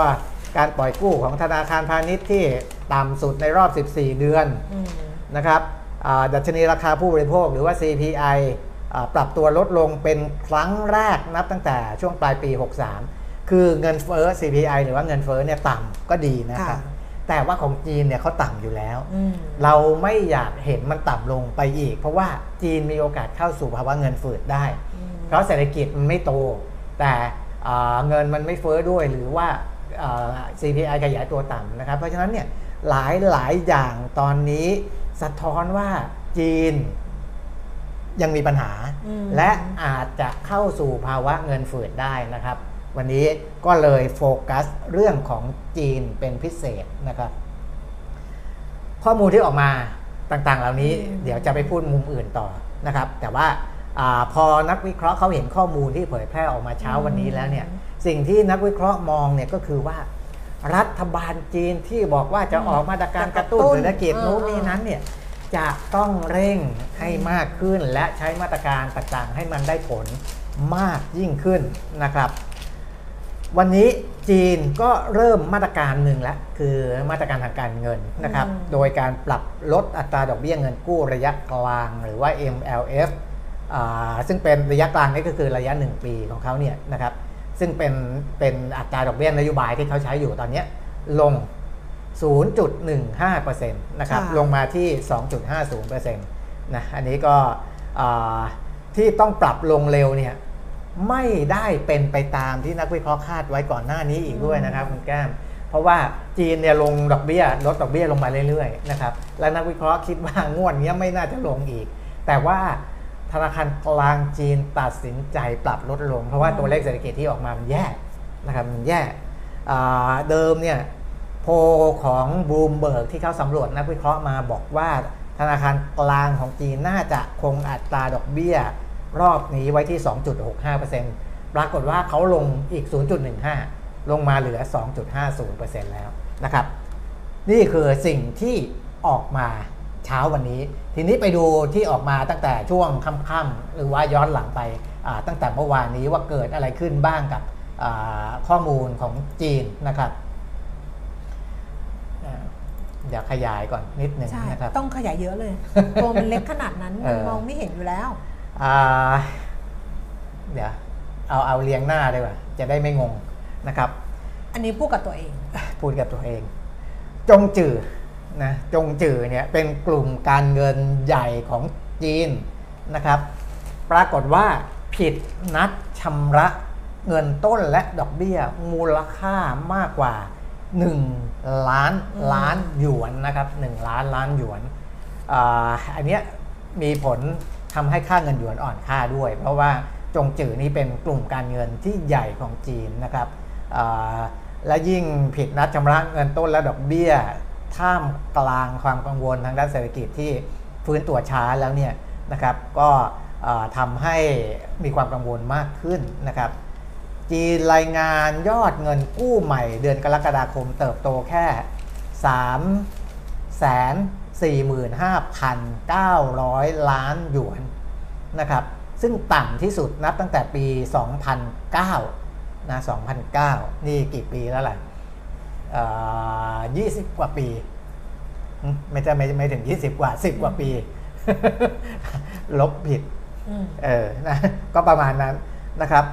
การปล่อยกู้ของธนาคารพาณิชย์ที่ต่ำสุดในรอบ 14 เดือนอืมนะครับอ่า ดัชนีราคาผู้บริโภคหรือว่า CPI อ่าปรับตัวลดลงเป็นครั้งแรกนับตั้งแต่ช่วงปลายปี 63 คือเงินเฟ้อ CPI หรือว่าเงินเฟ้อเนี่ยต่ำก็ดีนะครับค่ะแต่ว่าของจีนเนี่ยเขาต่ำอยู่แล้วอืมเราไม่อยากเห็นมันต่ำลงไปอีก เพราะว่าจีนมีโอกาสเข้าสู่ภาวะเงินฝืดได้อืมเพราะเศรษฐกิจมันไม่โต แต่อ่าเงินมันไม่เฟ้อด้วยหรือว่าอ่า CPI ขยายตัวต่ำนะครับ เพราะฉะนั้นเนี่ยหลายหลายอย่างตอนนี้ สะท้อนว่าจีนยังมีปัญหาอืมและอาจจะเข้าสู่ภาวะเงินฝืดได้นะครับ วันนี้ก็เลยโฟกัสเรื่องของจีนเป็นพิเศษนะครับ ข้อมูลที่ออกมาต่างๆ เหล่านี้อืมเดี๋ยวจะไปพูดมุมอื่นต่อนะครับ แต่ว่าอาพอนักวิเคราะห์เขาเห็นข้อมูลที่เผยแพร่ออกมาเช้าวันนี้แล้วเนี่ยสิ่งที่นักวิเคราะห์มองเนี่ยก็คือว่า รัฐบาลจีนที่บอกว่าจะออกมาตรการกระตุ้นเศรษฐกิจเออโน้นนี่นั้นเนี่ยจะต้องเร่งให้มากขึ้นและใช้มาตรการต่างๆ ให้มันได้ผลมากยิ่งขึ้นนะครับ วันนี้จีนก็เริ่มมาตรการหนึ่งแล้วคือมาตรการทางการเงินนะครับอืมโดยการปรับลดอัตราดอกเบี้ยเงินกู้ระยะกลางหรือว่า MLF อ่าซึ่งเป็นระยะกลางนี่ก็คือระยะ 1 ปีของเขาเนี่ยนะครับ ซึ่งเป็นเป็นอัตราดอกเบี้ยนโยบายที่เขาใช้อยู่ตอนเนี้ยลง 0.15%นะครับค่ะลงมาที่ 2.50%นะอันนี้ก็อ่าที่ต้องปรับลงเร็วเนี่ยไม่ได้เป็นไปตามที่นักวิเคราะห์คาดไว้ก่อนหน้านี้อีกด้วยนะครับคุณแก้ม เพราะว่าจีนเนี่ยลงดอกเบี้ยลดดอกเบี้ยลงมาเรื่อยๆนะครับและนักวิเคราะห์คิดว่างวดเนี้ยไม่น่าจะลงอีก แต่ว่า ธนาคารกลางจีนตัดสินใจปรับลดลง เพราะว่าตัวเลขเศรษฐกิจที่ออกมามันแย่นะครับมันแย่เดิมเนี่ยโพของบูมเบิร์กที่เขาสำรวจนักวิเคราะห์มาบอกว่าธนาคารกลางของจีนน่าจะคงอัตราดอกเบี้ย รอบนี้ไว้ที่ 2.65%ปรากฏว่าเขาลงอีก 0.15 ลงมาเหลือ 2.50%แล้วนะครับ นี่คือสิ่งที่ออกมา เช้าวันนี้ ทีนี้ไปดูที่ออกมาตั้งแต่ช่วงค่ำๆหรือว่าย้อนหลังไปอ่าตั้งแต่เมื่อวานนี้ว่าเกิดอะไรขึ้นบ้างกับอ่าข้อมูลของจีนนะครับอ่าเดี๋ยวขยายก่อนนิดหนึ่งใช่นะครับต้องขยายเยอะเลยตัวมันเล็กขนาดนั้นเอมันอมองไม่เห็นอยู่แล้วอ่าเดี๋ยวเอาเอาเรียงหน้าดีกว่าจะได้ไม่งงนะครับ อันนี้พูดกับตัวเอง พูดกับตัวเอง จงจือ นะจงจือเนี่ยเป็นกลุ่มการเงินใหญ่ของจีนนะครับ ปรากฏว่าผิดนัดชำระเงินต้นและดอกเบี้ยมูลค่ามากกว่า 1 ล้านล้านหยวนนะครับ1ล้านล้านหยวนออันนี้มีผลทำให้ค่าเงินหยวนอ่อนค่าด้วย เพราะว่าจงจือนี่เป็นกลุ่มการเงินที่ใหญ่ของจีนนะครับและยิ่งผิดนัดชำระเงินต้นและดอกเบี้ย ท่ามกลางความกังวลทางด้านเศรษฐกิจที่ฟื้นตัวช้าแล้วเนี่ยนะครับ ก็ทำให้มีความกังวลมากขึ้นนะครับ จีนรายงานยอดเงินกู้ใหม่เดือนกรกฎาคมเติบโตแค่3 4 5 9 0 0 ล้านหยวนนะครับซึ่งต่ำที่สุดนับตั้งแต่ปี 2009นะ2009 นี่กี่ปีแล้วล่ะ เอ่อ20กว่าปีหึไม่ใช่ไม่ไม่ถึง20กว่า10กว่าปี ลบผิดอืมเออนะก็ประมาณนั้นนะครับ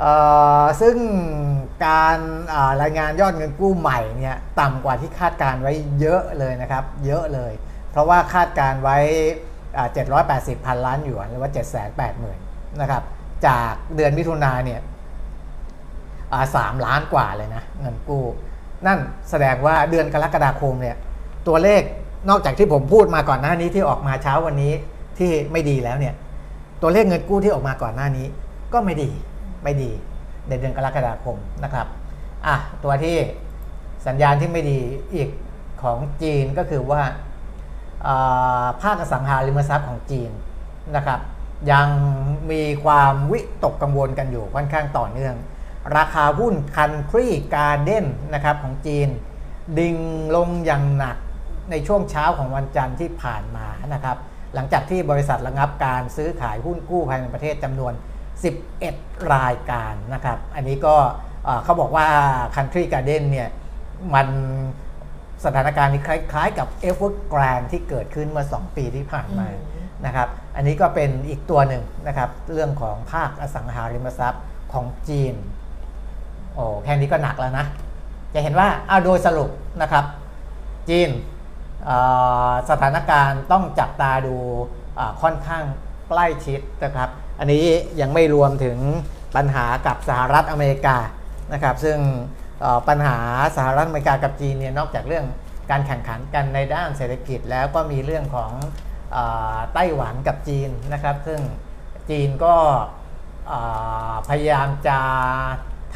เอ่อซึ่งการอ่ารายงานยอดเงินกู้ใหม่เนี่ยต่ำกว่าที่คาดการไว้เยอะเลยนะครับ เยอะเลย เพราะว่าคาดการไว้อ่า780 พันล้านหยวนหรือว่า 780,000นะครับ จากเดือนมิถุนาเนี่ยอ่าสามล้านกว่าเลยนะเงินกู้ นั่นแสดงว่าเดือนกรกฎาคมเนี่ยตัวเลขนอกจากที่ผมพูดมาก่อนหน้านี้ที่ออกมาเช้าวันนี้ที่ไม่ดีแล้วเนี่ยตัวเลขเงินกู้ที่ออกมาก่อนหน้านี้ ก็ไม่ดีไม่ดีในเดือนกรกฎาคมนะครับอะตัวที่สัญญาณที่ไม่ดีอีกของจีนก็คือว่าภาคอสังหาริมทรัพย์ของจีนนะครับ ยังมีความวิตกกังวลกันอยู่ค่อนข้างต่อเนื่อง ราคาหุ้น Country Garden นะครับของจีน ดิ่งลงอย่างหนักในช่วงเช้าของวันจันทร์ที่ผ่านมานะครับ หลังจากที่บริษัทระงับการซื้อขายหุ้นกู้ภายในประเทศจำนวน 11 รายการนะครับ อันนี้ก็เอ่อเขาบอกว่า Country Garden เนี่ยมันสถานการณ์นี้คล้าย ๆ กับ Evergrande ที่เกิดขึ้นเมื่อ 2 ปีที่ผ่านมาอืมนะครับ อันนี้ก็เป็นอีกตัวหนึ่งนะครับ เรื่องของภาคอสังหาริมทรัพย์ของจีน โอ้แค่นี้ก็หนักแล้วนะ จะเห็นว่าเอาโดยสรุปนะครับ จีนสถานการณ์ต้องจับตาดูค่อนข้างใกล้ชิดนะครับ อันนี้ยังไม่รวมถึงปัญหากับสหรัฐอเมริกานะครับ ซึ่งปัญหาสหรัฐอเมริกากับจีนเนี่ยนอกจากเรื่องการแข่งขันกันในด้านเศรษฐกิจแล้วก็มีเรื่องของอไต้หวันกับจีนนะครับ ซึ่งจีนก็พยายามจะ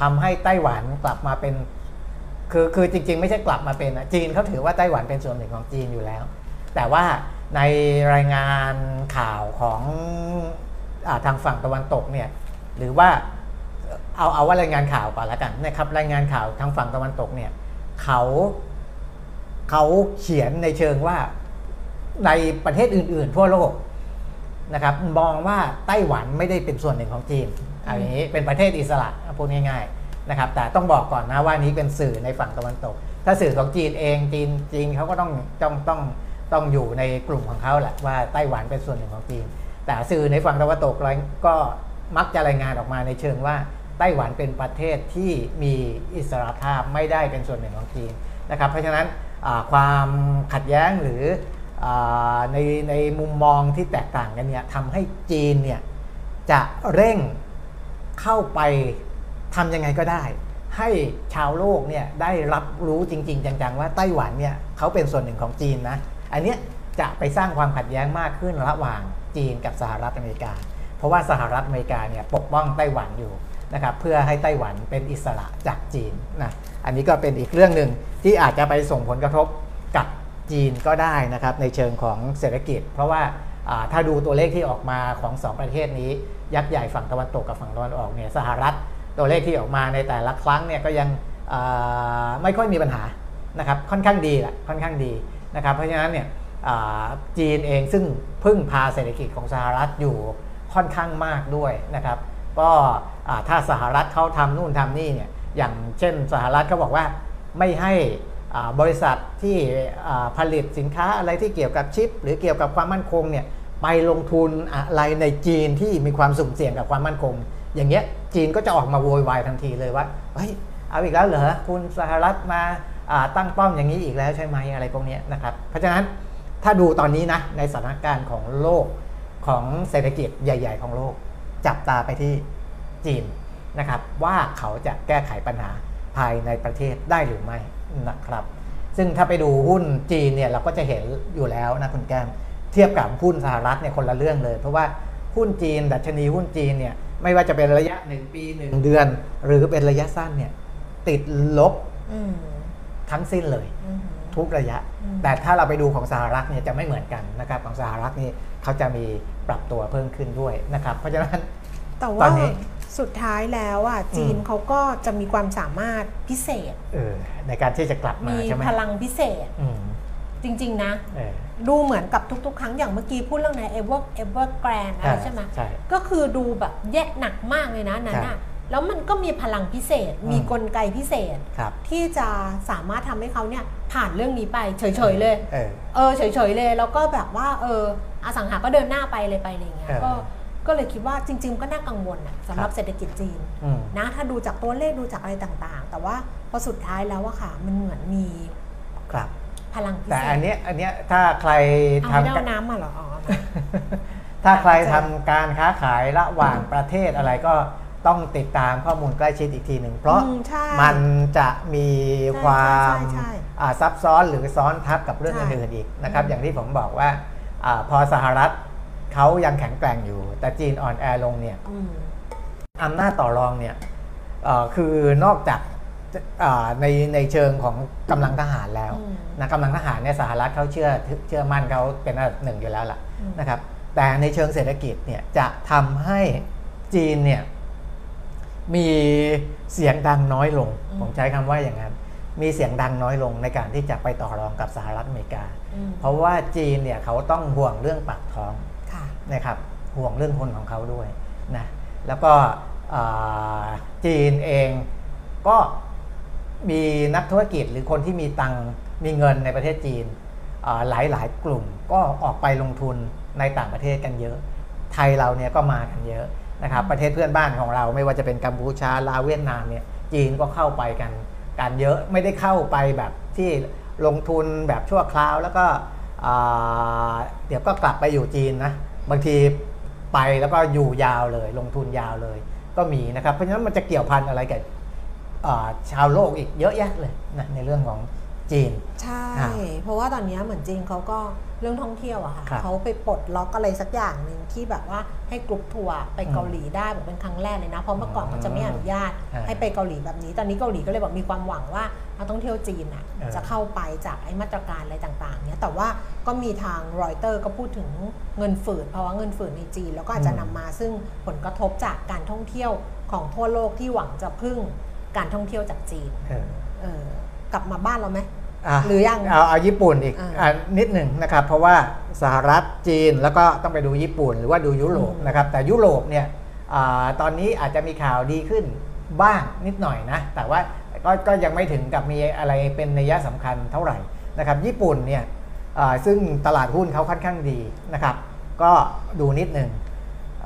ทำให้ไต้หวันกลับมาเป็น คือคือจริง ๆ ไม่ใช่กลับมาเป็นจีนเขาถือว่าไต้หวันเป็นส่วนหนึ่งของจีนอยู่แล้ว แต่ว่าในรายงานข่าวของอาทางฝั่งตะวันตกเนี่ยหรือว่าเอาเอาว่ารายงานข่าวก่อนล้วกันนะครับรายงานข่าวทางฝั่งตะวันตกเนี่ยเขาเขาเขียนในเชิงว่าในประเทศอื่น ๆ ทั่วโลกนะครับมองว่าไต้หวันไม่ได้เป็นส่วนหนึ่งของจีน อันนี้เป็นประเทศอิสระพูดง่ายๆนะครับ แต่ต้องบอกก่อนนะว่านี้เป็นสื่อในฝั่งตะวันตก ถ้าสื่อของจีนเองจีนจีนเขาก็ต้องต้องต้องต้องอยู่ในกลุ่มของเขาแหละว่าไต้หวันเป็นส่วนหนึ่งของจีน แต่สื่อในฝั่งตะวันตกก็มักจะรายงานออกมาในเชิงว่าไต้หวันเป็นประเทศที่มีอิสระภาพไม่ได้เป็นส่วนหนึ่งของจีนนะครับ เพราะฉะนั้นความขัดแย้งหรือในในมุมมองที่แตกต่างกันเนี่ยทำให้จีนเนี่ยจะเร่ง เข้าไปทำยังไงก็ได้ ให้ชาวโลกเนี่ยได้รับรู้จริง ๆ จังๆ ว่าไต้หวันเนี่ยเขาเป็นส่วนหนึ่งของจีนนะอันเนี้ยจะไปสร้างความขัดแย้งมากขึ้นระหว่างจีนกับสหรัฐอเมริกา เพราะว่าสหรัฐอเมริกาเนี่ยปกป้องไต้หวันอยู่นะครับเพื่อให้ไต้หวันเป็นอิสระจากจีนนะอันนี้ก็เป็นอีกเรื่องหนึ่งที่อาจจะไปส่งผลกระทบกับจีนก็ได้นะครับในเชิงของเศรษฐกิจ เพราะว่าถ้าดูตัวเลขที่ออกมาของ 2 ประเทศนี้ ยักษ์ใหญ่ฝั่งตะวันตกกับฝั่งตะวันออกเนี่ยสหรัฐตัวเลขที่ออกมาในแต่ละครั้งเนี่ยก็ยังไม่ค่อยมีปัญหานะครับค่อนข้างดีแหละค่อนข้างดีนะครับเพราะฉะนั้นเนี่ยจีนเองซึ่งพึ่งพาเศรษฐกิจของสหรัฐอยู่ค่อนข้างมากด้วยนะครับก็ถ้าสหรัฐเขาทำนู่นทำนี่เนี่ยอย่างเช่นสหรัฐเขาบอกว่าไม่ให้บริษัทที่ผลิตสินค้าอะไรที่เกี่ยวกับชิป หรือเกี่ยวกับความมั่นคงเนี่ย ไปลงทุนอะไรในจีนที่มีความสุ่มเสี่ยงกับความมั่นคง อย่างเงี้ยจีนก็จะออกมาโวยวายทันทีเลยว่าเฮ้ยเอาอีกแล้วเหรอคุณสหรัฐมาตั้งป้อมอย่างนี้อีกแล้วใช่ไหมอะไรพวกนี้นะครับ เพราะฉะนั้นถ้าดูตอนนี้นะในสถานการณ์ของโลกของเศรษฐกิจใหญ่ ๆ ของโลก จับตาไปที่จีนนะครับ ว่าเขาจะแก้ไขปัญหาภายในประเทศได้หรือไม่นะครับ ซึ่งถ้าไปดูหุ้นจีนเนี่ยเราก็จะเห็นอยู่แล้วนะคุณแก้ม ทียบกับหุ้นสหรัฐเนี่ยคนละเรื่องเลย เพราะว่าหุ้นจีน ดัชนีหุ้นจีนเนี่ยไม่ว่าจะเป็นระยะ 1 ปี 1 เดือน หรือเป็นระยะสั้นเนี่ยติดลบทั้งสิ้นเลยทุกระยะ แต่ถ้าเราไปดูของสหรัฐเนี่ยจะไม่เหมือนกันนะครับของสหรัฐนี่เขาจะมีปรับตัวเพิ่มขึ้นด้วยนะครับ เพราะฉะนั้นแต่ว่าสุดท้ายแล้วอะจีนเขาก็จะมีความสามารถพิเศษในการที่จะกลับมาใช่ไหมมีพลังพิเศษจริง ๆ นะ ดูเหมือนกับทุกๆ ครั้งอย่างเมื่อกี้พูดเรื่องใน Ever Evergrande อะไรใช่ไหมก็คือดูแบบแย่หนักมากเลยนะนั่นน่ะแล้วมันก็มีพลังพิเศษ มีกลไกพิเศษ ที่จะสามารถทำให้เขาเนี่ยผ่านเรื่องนี้ไปเฉยๆเลย เออเฉยๆเลย แล้วก็แบบว่าเอออสังหาก็เดินหน้าไปเลยไปอะไรเงี้ยก็ก็เลยคิดว่าจริง ๆ ก็น่ากังวลนะสำหรับเศรษฐกิจจีนนะถ้าดูจากตัวเลขดูจากอะไรต่างๆ แต่ว่าพอสุดท้ายแล้วอะค่ะมันเหมือนมีครับ พลังพิเศษแต่อันนี้อันนี้ถ้าใครทำเอาน้ำมาหรอถ้าใครทำการค้าขายระหว่างประเทศอะไรก็ต้องติดตามข้อมูลใกล้ชิดอีกทีหนึ่ง เพราะมันจะมีความซับซ้อนหรือซ้อนทับกับเรื่องอื่นๆอีกนะครับ อย่างที่ผมบอกว่าพอสหรัฐเขายังแข็งแกร่งอยู่ แต่จีนอ่อนแอลงเนี่ยอำนาจต่อรองเนี่ยคือนอกจาก ในในเชิงของกำลังทหารแล้วนะกำลังทหารเนี่ยสหรัฐเขาเชื่อเชื่อมั่นเขาเป็นอันดับหนึ่งอยู่แล้วล่ะนะครับ แต่ในเชิงเศรษฐกิจเนี่ยจะทำให้จีนเนี่ยมีเสียงดังน้อยลง ผมใช้คำว่าอย่างนั้น มีเสียงดังน้อยลงในการที่จะไปต่อรองกับสหรัฐอเมริกา เพราะว่าจีนเนี่ยเขาต้องห่วงเรื่องปากท้องนะครับห่วงเรื่องคนของเขาด้วยนะแล้วก็จีนเองก็ มีนักธุรกิจหรือคนที่มีตังมีเงินในประเทศจีนหลายหลายกลุ่มก็ออกไปลงทุนในต่างประเทศกันเยอะ ไทยเราเนี่ยก็มากันเยอะนะครับประเทศเพื่อนบ้านของเราไม่ว่าจะเป็นกัมพูชาลาวเวียดนามเนี่ยจีนก็เข้าไปกันกันเยอะไม่ได้เข้าไปแบบที่ลงทุนแบบชั่วคราวแล้วก็เดี๋ยวก็กลับไปอยู่จีนนะบางทีไปแล้วก็อยู่ยาวเลย ลงทุนยาวเลย ก็มีนะครับเพราะฉะนั้นมันจะเกี่ยวพันอะไรกับ ชาวโลกอีกเยอะแยะเลยนะในเรื่องของจีน ใช่ เพราะว่าตอนนี้เหมือนจีนเขาก็เรื่องท่องเที่ยวอะค่ะเขาไปปลดล็อกอะไรสักอย่างหนึ่งที่แบบว่าให้กลุ่มทัวร์ไปเกาหลีได้แบบเป็นครั้งแรกเลยนะ เพราะเมื่อก่อนเขาจะไม่อนุญาตให้ไปเกาหลีแบบนี้ ตอนนี้เกาหลีก็เลยบอกมีความหวังว่านักท่องเที่ยวจีนอะจะเข้าไปจากไอ้มาตรการอะไรต่างๆเนี้ยแต่ว่าก็มีทางรอยเตอร์ก็พูดถึงเงินฝืนเพราะว่าเงินฝืนในจีน แล้วก็อาจจะนำมาซึ่งผลกระทบจากการท่องเที่ยวของทั่วโลกที่หวังจะพึ่ง การท่องเที่ยวจากจีนกลับมาบ้านเราไหมะหรือยังเอาเอาญี่ปุ่นอีกอ่าอะนิดหนึ่งนะครับ เพราะว่าสหรัฐจีนแล้วก็ต้องไปดูญี่ปุ่น หรือว่าดูยุโรปอืมนะครับแต่ยุโรปเนี่ยอาตอนนี้อาจจะมีข่าวดีขึ้นบ้างนิดหน่อยนะ แต่ว่าก็ก็ยังไม่ถึงกับมีอะไรเป็นนัยสำคัญเท่าไหร่นะครับญี่ปุ่นเนี่ยอ่าซึ่งตลาดหุ้นเขาค่อนข้างดีนะครับ ก็ดูนิดหนึ่ง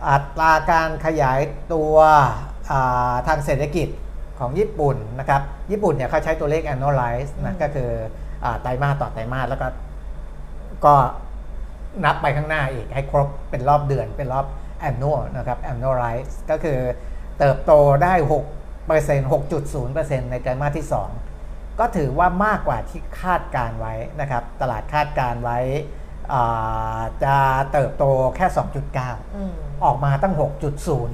อัตราการขยายตัวอ่าทางเศรษฐกิจ ของญี่ปุ่นนะครับญี่ปุ่นเนี่ยเขาใช้ตัวเลข annualize นะอืมก็คืออาไตรมาสต่อไตรมาสแล้วก็ก็นับไปข้างหน้าอีกให้ครบเป็นรอบเดือนเป็นรอบ annual นะครับ annualize ก็คือเติบโตได้6% 6.0%ในไตรมาสที่ 2 ก็ถือว่ามากกว่าที่คาดการไว้นะครับ ตลาดคาดการไว้อ่าจะเติบโตแค่ 2.9อืมออกมาตั้ง 6.0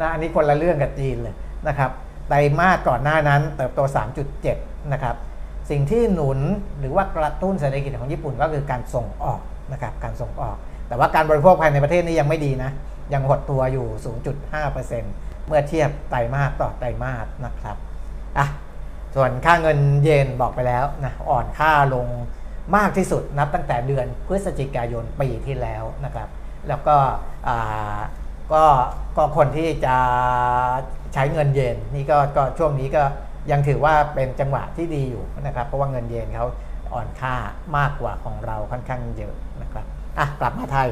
นะอันนี้คนละเรื่องกับจีนเลยนะครับ ไตรมาสก่อนหน้านั้นเติบโต 3.7 นะครับ สิ่งที่หนุนหรือว่ากระตุ้นเศรษฐกิจของญี่ปุ่นก็คือการส่งออกนะครับ การส่งออก แต่ว่าการบริโภคภายในประเทศนี้ยังไม่ดีนะ ยังหดตัวอยู่ 0.5%เมื่อเทียบไตรมาสต่อไตรมาสนะครับ อะ ส่วนค่าเงินเยนบอกไปแล้วนะอ่อนค่าลงมากที่สุดนับตั้งแต่เดือนพฤศจิกายนปีที่แล้วนะครับ แล้วก็อ่าก็ก็คนที่จะ ใช้เงินเยนนี่ก็ก็ช่วงนี้ก็ยังถือว่าเป็นจังหวะที่ดีอยู่นะครับ เพราะว่าเงินเยนเขาอ่อนค่ามากกว่าของเราค่อนข้างเยอะนะครับอะกลับมาไทย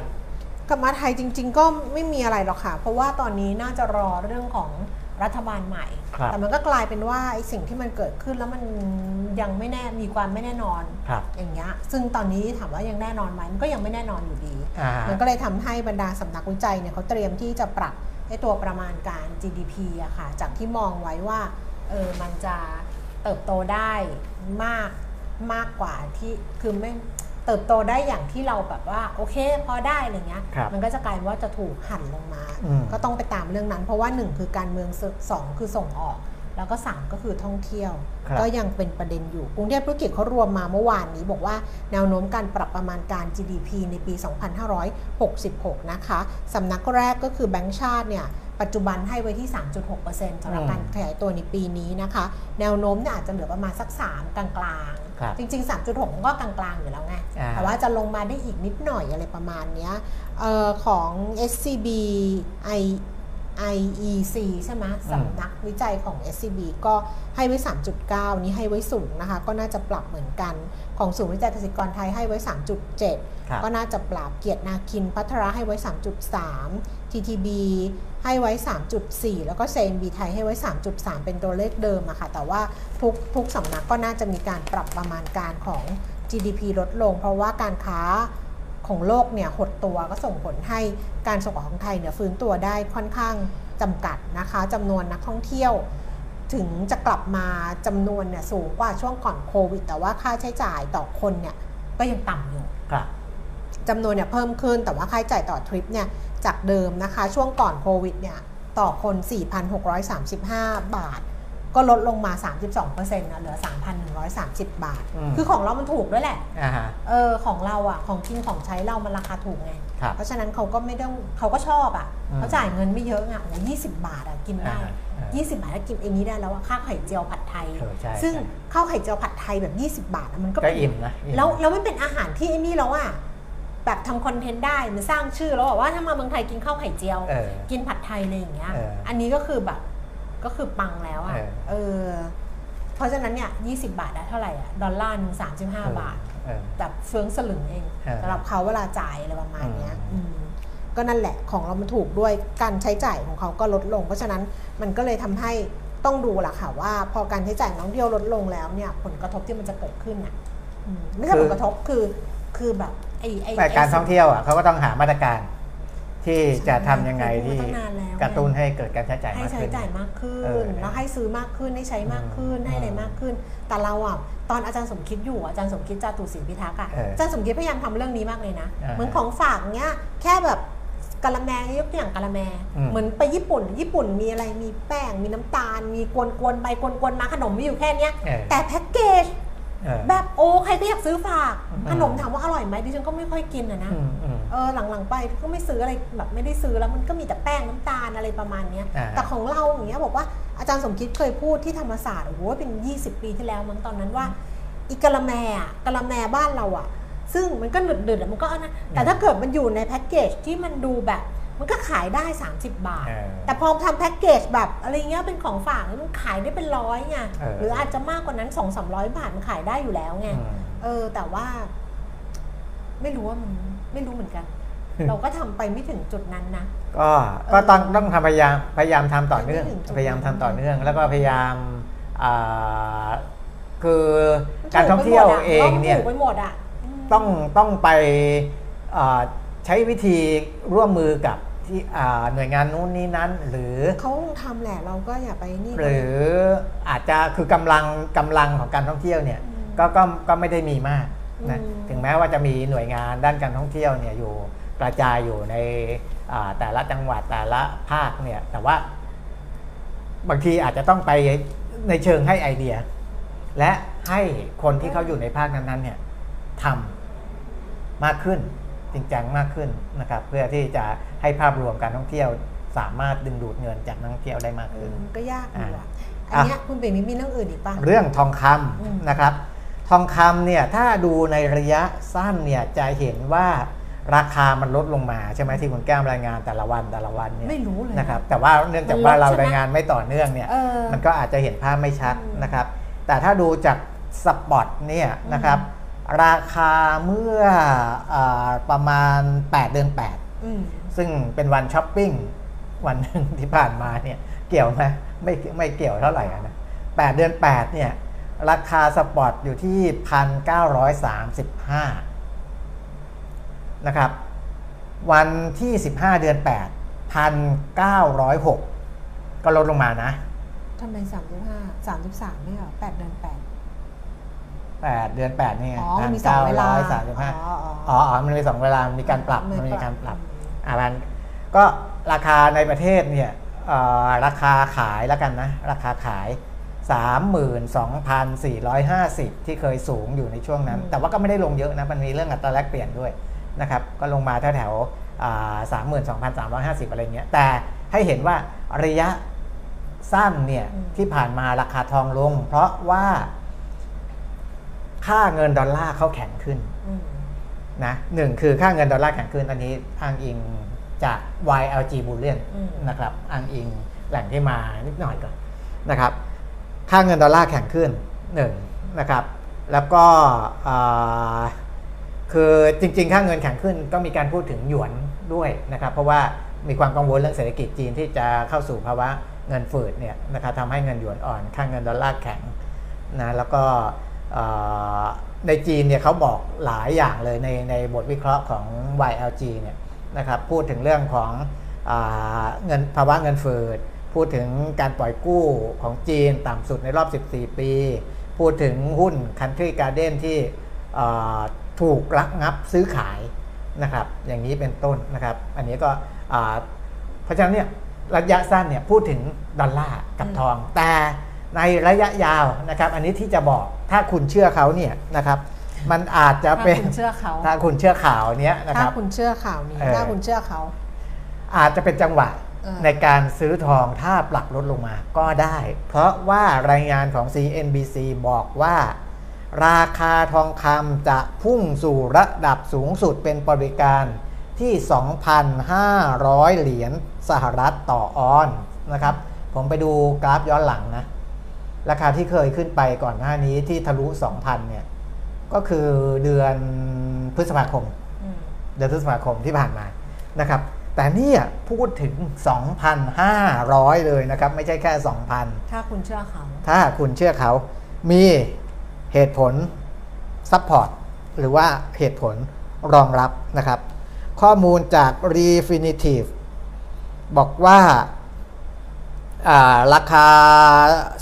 กลับมาไทยจริง ๆ ก็ไม่มีอะไรหรอกค่ะ เพราะว่าตอนนี้น่าจะรอเรื่องของรัฐบาลใหม่ครับแต่มันก็กลายเป็นว่าไอ้สิ่งที่มันเกิดขึ้นแล้วมันยังไม่แน่มีความไม่แน่นอนครับอย่างเงี้ยซึ่งตอนนี้ถามว่ายังแน่นอนไหมมันก็ยังไม่แน่นอนอยู่ดีอ่ามันก็เลยทำให้บรรดาสำนักวิจัยเนี่ยเขาเตรียมที่จะปรับ ไอ้ตัวประมาณการ GDP อะค่ะ จากที่มองไว้ว่าเออมันจะเติบโตได้มากมากกว่าที่คือไม่เติบโตได้อย่างที่เราแบบว่าโอเคพอได้อะไรเงี้ยครับมันก็จะกลายเป็นว่าจะถูกหั่นลงมาอืมก็ต้องไปตามเรื่องนั้น เพราะว่าหนึ่งคือการเมืองสองคือส่งออก แล้วก็สามก็คือท่องเที่ยวครับก็ยังเป็นประเด็นอยู่กรุงเทพธุรกิจเขารวมมาเมื่อวานนี้ บอกว่าแนวโน้มการปรับประมาณการ GDP ในปี 2566 นะคะสำนักแรกก็คือแบงก์ชาติเนี่ยปัจจุบันให้ไว้ที่ 3.6%สำหรับอืมการขยายตัวในปีนี้นะคะ แนวโน้มเนี่ยอาจจะเหลือประมาณสัก 3 กลางครับๆจริง ๆ 3.6มันก็กลางๆ อยู่แล้วไงอ่าแต่ว่าจะลงมาได้อีกนิดหน่อยอะไรประมาณเนี้ยเออของ SCB I IEC ใช่ไหมสำนักวิจัยของ SCB ก็ให้ไว้ 3.9 นี้ให้ไว้สูงนะคะ ก็น่าจะปรับเหมือนกัน ของศูนย์วิจัยกสิกรไทยให้ไว้ 3.7ครับก็น่าจะปรับเกียรตินาคินพัทระให้ไว้ 3.3 TTB ให้ไว้ 3.4 แล้วก็ CNB ไทยให้ไว้ 3.3 เป็นตัวเลขเดิมอะค่ะ แต่ว่าทุกทุกสำนักก็น่าจะมีการปรับประมาณการของ GDP ลดลง เพราะว่าการค้า ของโลกเนี่ยหดตัวก็ส่งผลให้การส่งออกของไทยเนี่ยฟื้นตัวได้ค่อนข้างจำกัดนะคะจำนวนนักท่องเที่ยว ถึงจะกลับมาจำนวนเนี่ยสูงกว่าช่วงก่อนโควิด แต่ว่าค่าใช้จ่ายต่อคนเนี่ยก็ยังต่ำอยู่ครับจำนวนเนี่ยเพิ่มขึ้นแต่ว่าค่าใช้จ่ายต่อทริปเนี่ยจากเดิมนะคะช่วงก่อนโควิดเนี่ยต่อคน 4,635 บาท ก็ลดลงมา 32%นะเหลือ 3,130 บาทอืมคือของเรามันถูกด้วยแหละอ่าฮะเออของเราอะของกินของใช้เรามันราคาถูกไงครับเพราะฉะนั้นเขาก็ไม่ต้องเขาก็ชอบอะอืมเขาจ่ายเงินไม่เยอะอะโอ้ยี่สิบบาทอะกินได้อ่าอ่ายี่สิบบาทแล้วกินไอ้นี้ได้แล้วอะข้าวไข่เจียวผัดไทยเออใช่ซึ่งใช่ข้าวไข่เจียวผัดไทยแบบ 20 บาทอะมันก็ก็เป็นอิ่มนะอิ่มแล้วแล้วมันเป็นอาหารที่ไอ้นี่แล้วอะแบบทำคอนเทนต์ได้มันสร้างชื่อแล้วอะว่าถ้ามาเมืองไทยกินข้าวไข่เจียวเออกินผัดไทยอะไรอย่างเงี้ยเอออัอันนี้ก็คือแบบ ก็คือปังแล้วอะเออเออ เพราะฉะนั้นเนี่ย20บาทได้เท่าไหร่อะดอลลาร์หนึ่งสามสิบห้าบาทเออแบบเฟืองสลึงเองเออสำหรับเขาเวลาจ่ายอะไรประมาณเนี้ยอืมอืมก็นั่นแหละของเรามันถูกด้วยการใช้จ่ายของเขาก็ลดลง เพราะฉะนั้นมันก็เลยทำให้ต้องดูล่ะค่ะว่า พอการใช้จ่ายของนักท่องเที่ยวลดลงแล้วเนี่ย ผลกระทบที่มันจะเกิดขึ้นอะอืมไม่ใช่คือผลกระทบคือคือแบบไอ้ไอ้แต่การไท่องเที่ยวอะเขาก็ต้องหามาตรการ ที่จะทำยังไงใช่ที่พูดมาตั้งนานแล้วกระตุ้นให้เกิดการใช้จ่ายให้มากใช้ขึ้นจ่ายมากขึ้เอนอแล้วให้ซื้อมากขึ้นให้ใช้มากขึ้นอืมให้อะไรมากขึ้น แต่เราอะตอนอาจารย์สมคิดอยู่อาจารย์สมคิดจาตุศรีพิทักษ์อะเอออาจารย์สมคิดพยายามทำเรื่องนี้มากเลยนะอ่าเหมือนของฝากเนี้ยแค่แบบกะละแมยกตัวอย่างกะละแมอืมเหมือนไปญี่ปุ่น ญี่ปุ่นมีอะไรมีแป้งมีน้ำตาล มีกวนกวนๆไปกวนกวนๆมาขนมมีอยู่แค่เนี้ยเออแต่แพ็กเกจเออ แบบโอ้ใครก็อยากซื้อฝากอืมขนมถามว่าอร่อยไหมดิฉันก็ไม่ค่อยกินอะนะอืมอืมเออหลังๆไปก็ไม่ซื้ออะไรแบบไม่ได้ซื้อแล้วมันก็มีแต่แป้งน้ำตาลอะไรประมาณเนี้ยอ่าแต่ของเราอย่างเงี้ยบอกว่าอาจารย์สมคิดเคยพูดที่ธรรมศาสตร์โอ้โหเป็น 20 ปีที่แล้วมั้งตอนนั้นว่าอีกะละแมอะกะละแมบ้านเราอะซึ่งมันก็หนึดๆอะมันก็เอานะแต่ถ้าเกิดมันอยู่ในแพ็กเกจที่มันดูแบบ มันก็ขายได้ 30 บาทเออแต่พอทำแพ็กเกจแบบอะไรเงี้ยเป็นของฝากมันขายได้เป็นร้อยไงเออหรืออาจจะมากกว่านั้น 2 3 0 0 บาทมันขายได้อยู่แล้วไงอืมเออแต่ว่า ไม่รู้ว่ามันไม่รู้เหมือนกัน เราก็ทำไปไม่ถึงจุดนั้นนะก็ก็ต้องต้องทำพยายามพยายามทำต่อเนื่องไม่ถึงจุดพยายามทำต่อเนื่อง แล้วก็พยายามอ่าคือการท่องเที่ยวเองเนี่ยถูกไปหมดอะมต้องต้องไปอ่าใช้วิธีร่วมมือกับ ที่อ่าหน่วยงานนู้นนี้นั้น หรือเขาคงทำแหละเราก็อย่าไปนี่หรืออาจจะคือกำลังกำลังของการท่องเที่ยวเนี่ยอืมก็ก็ก็ไม่ได้มีมากนะอืมถึงแม้ว่าจะมีหน่วยงานด้านการท่องเที่ยวเนี่ยอยู่กระจายอยู่ในอ่าแต่ละจังหวัดแต่ละภาคเนี่ยแต่ว่า บางทีอาจจะต้องไปในเชิงให้ไอเดีย และให้คนที่เขาอยู่ในภาคนั้นๆเนี่ยทำมากขึ้น จริงจังมากขึ้นนะครับ เพื่อที่จะให้ภาพรวมการท่องเที่ยวสามารถดึงดูดเงินจากนักท่องเที่ยวได้มากเอขึ้นอมันก็ยากอยู่อะอะอันเนี้ยคุณปิ่มมีเรื่องอื่นอีกป่ะเรื่องทองคอืมำนะครับ ทองคำเนี่ยถ้าดูในระยะสั้นเนี่ยจะเห็นว่าราคามันลดลงมาใช่ไหมที่คุณแก้มรายงานแต่ละวันแต่ละวันเนี่ยไม่รู้เลยนะครับ แต่ว่าเนื่องจากว่ามันลดเราใช่ไหมรายงานไม่ต่อเนื่องเนี่ยเออมันก็อาจจะเห็นภาพไม่ชัดอืมนะครับ แต่ถ้าดูจากสปอตเนี่ยนะครับ ราคาเมื่ออาประมาณ 8 เดือน8อืมซึ่งเป็นวันช้อปปิ้ง วันหนึ่งที่ผ่านมาเนี่ยเกี่ยวไหมไม่ไม่เกี่ยวเท่าไหร่อะนะแปดเดือนแปดเนี่ย ราคา spot อยู่ที่พันเก้าร้อยสามสิบห้านะครับ วันที่สิบห้าเดือนแปดพันเก้าร้อยหกก็ลดลงมานะทำไมสามสิบห้าสามสิบสามไม่เหรอแปดเดือนแปดแปดเดือนแปดนี่อ๋อมันมีสองเวลาสามสิบห้าอ๋ออ๋ออ๋ออ๋อมันมีสองเวลามันมีการปรับมันมันปรับมีการปรับอืมอ่ามันก็ราคาในประเทศเนี่ยเอ่อราคาขายแล้วกันนะ ราคาขาย 32,450 ที่เคยสูงอยู่ในช่วงนั้นอืมแต่ว่าก็ไม่ได้ลงเยอะนะ มันมีเรื่องอัตราแลกเปลี่ยนด้วยนะครับ ก็ลงมาแถวแถวๆสามหมื่นสองพันสามร้อยห้าสิบอะไรเงี้ย แต่ให้เห็นว่าระยะสั้นเนี่ยที่ผ่านมาราคาทองลง เพราะว่า ค่าเงินดอลลาร์เขาแข็งขึ้นอืมนะหนึ่งคือค่าเงินดอลลาร์แข็งขึ้นอันนี้อ้างอิงจาก YLG Bullion อืมนะครับอ้างอิงแหล่งที่มานิดหน่อยก่อนนะครับ ค่าเงินดอลลาร์แข็งขึ้นหนึ่งนะครับ แล้วก็อ่าคือจริงๆ ค่าเงินแข็งขึ้นก็มีการพูดถึงหยวนด้วยนะครับ เพราะว่ามีความกังวลเรื่องเศรษฐกิจจีนที่จะเข้าสู่ภาวะเงินฝืดเนี่ยนะครับทำให้เงินหยวนอ่อน ค่าเงินดอลลาร์แข็งนะแล้วก็เอ่อ ในจีนเนี่ยเขาบอกหลายอย่างเลยในในบทวิเคราะห์ของ YLG เนี่ยนะครับพูดถึงเรื่องของอเงินภาวะเงินฝืดพูดถึงการปล่อยกู้ของจีนต่ำสุดในรอบ 14 ปี พูดถึงหุ้น Country Garden ที่ถูกระงับซื้อขายนะครับ อย่างนี้เป็นต้นนะครับ อันนี้ก็เพราะฉะนั้นเนี่ยระยะสั้นเนี่ยพูดถึงดอลลาร์กับทองแต่ ในระยะยาวนะครับ อันนี้ที่จะบอกถ้าคุณเชื่อเขาเนี่ยนะครับ มันอาจจะถ้าเป็นคุณเชื่อเขาถ้าคุณเชื่อข่าวเนี้ยนะคถ้ารับคุณเชื่อข่าวนี้เออถ้าคุณเชื่อเขา อาจจะเป็นจังหวะเออในการซื้อทองถ้าปรับลดลงมาก็ได้ เพราะว่ารายงานของ CNBC บอกว่า ราคาทองคำจะพุ่งสู่ระดับสูงสุดเป็นบริการที่ 2,500 เหรียญสหรัฐต่อออนนะครับ ผมไปดูกราฟย้อนหลังนะ ราคาที่เคยขึ้นไปก่อนหน้านี้ที่ทะลุ2,000เนี่ยก็คือเดือนพฤษภาคมอืมเดือนพฤษภาคมที่ผ่านมานะครับ แต่เนี่ยพูดถึง 2,500 เลยนะครับ ไม่ใช่แค่ 2,000 ถ้าคุณเชื่อเขา ถ้าคุณเชื่อเขา มีเหตุผล support หรือว่าเหตุผลรองรับนะครับ ข้อมูลจาก Refinitiv บอกว่าอ่า ราคา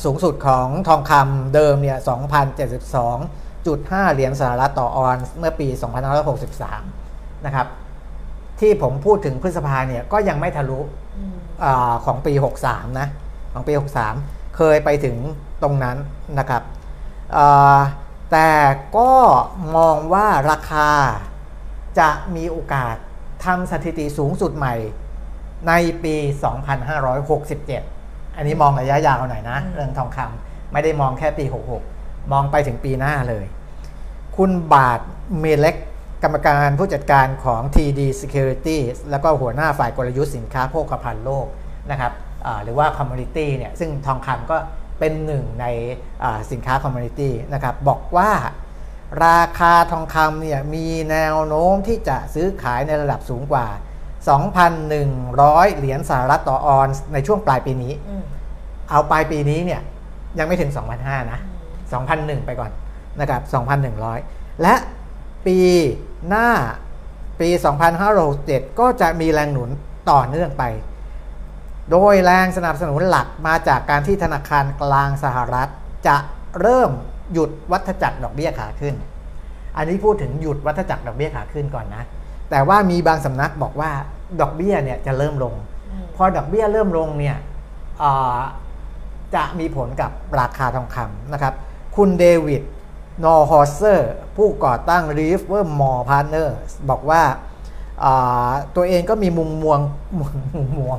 สูงสุดของทองคำเดิมเนี่ย 2,072.5 เหรียญสหรัฐต่อออนซ์เมื่อปี 2563 นะครับ ที่ผมพูดถึงพฤษภาเนี่ย ก็ยังไม่ทะลุอืมอาของปี 63 นะ ของปี 63 เคยไปถึงตรงนั้นนะครับอ่าแต่ก็มองว่าราคาจะมีโอกาสทำสถิติสูงสุดใหม่ในปี 2567 อันนี้มองระยะยาวหน่อยนะอืมเรื่องทองคำไม่ได้มองแค่ปี 66 มองไปถึงปีหน้าเลย คุณบาทเมเล็กกรรมการผู้จัดการของ TD Security แล้วก็หัวหน้าฝ่ายกลยุทธ์สินค้าโภคภัณฑ์โลกนะครับอ่าหรือว่า Commodity เนี่ยซึ่งทองคำก็เป็นหนึ่งในอ่าสินค้า Commodity นะครับบอกว่าราคาทองคำเนี่ยมีแนวโน้มที่จะซื้อขายในระดับสูงกว่า 2,100 เหรียญสหรัฐต่อออนซ์ในช่วงปลายปีนี้อืมเอาปลายปีนี้เนี่ยยังไม่ถึง 2,500 นะ 2,001 ไปก่อนนะครับ 2,100 และปีหน้าปี 2,567 ก็จะมีแรงหนุนต่อเนื่องไป โดยแรงสนับสนุนหลักมาจากการที่ธนาคารกลางสหรัฐ จะเริ่มหยุดวัฏจักรดอกเบี้ยขาขึ้น อันนี้พูดถึงหยุดวัฏจักรดอกเบี้ยขาขึ้นก่อนนะ แต่ว่ามีบางสำนักบอกว่า ดอกเบี้ยเนี่ยจะเริ่มลงอืมพอดอกเบี้ยเริ่มลงเนี่ยอ่าจะมีผลกับราคาทองคำนะครับ คุณ David Neuhauser ผู้ก่อตั้ง r i v e r m o r Partners บอกว่าอ่าตัวเองก็มีมุมมองมุมมุมมอง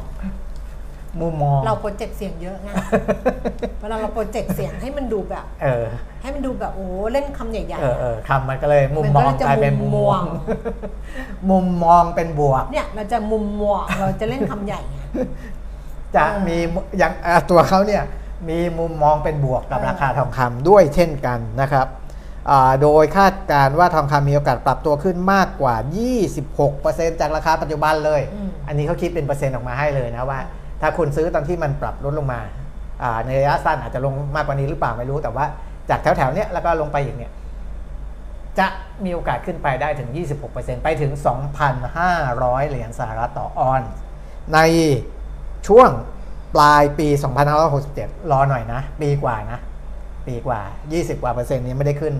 มุมมองเรา project เสียงเยอะไงเวลาเรา project เสียงให้มันดูแบบเออให้มันดูแบบโอ้เล่นคำใหญ่ๆเอออะเออคำมันก็เลยมุมมันมก็องเลยจะกลายเป็นมุมมองมุมมองมุมมองเป็นบวก เนี่ยเราจะมุมมัวเราจะเล่นคำใหญ่ไงจะเออมีอย่างอ่าตัวเขาเนี่ยมีมุมมองเป็นบวกกับเออราคาทองคำด้วยเช่นกันนะครับอ่าโดยคาดการณ์ว่าทองคำมีโอกาสปรับตัวขึ้นมากกว่า 26%จากราคาปัจจุบันเลยอืมอันนี้เขาคิดเป็นเปอร์เซ็นต์ออกมาให้เลยนะว่า ถ้าคุณซื้อตอนที่มันปรับลดลงมาในระยะสั้นอาจจะลงมากกว่านี้หรือเปล่าไม่รู้ แต่ว่าจากแถวๆเนี้ยแล้วก็ลงไปอีกเนี่ยจะมีโอกาสขึ้นไปได้ถึง 26%ไปถึง 2,500 เหรียญสหรัฐต่อออนซ์ในช่วงปลายปี 2567 รอหน่อยนะ ปีกว่านะ ปีกว่า 20 กว่าเปอร์เซ็นต์นี้ไม่ได้ขึ้น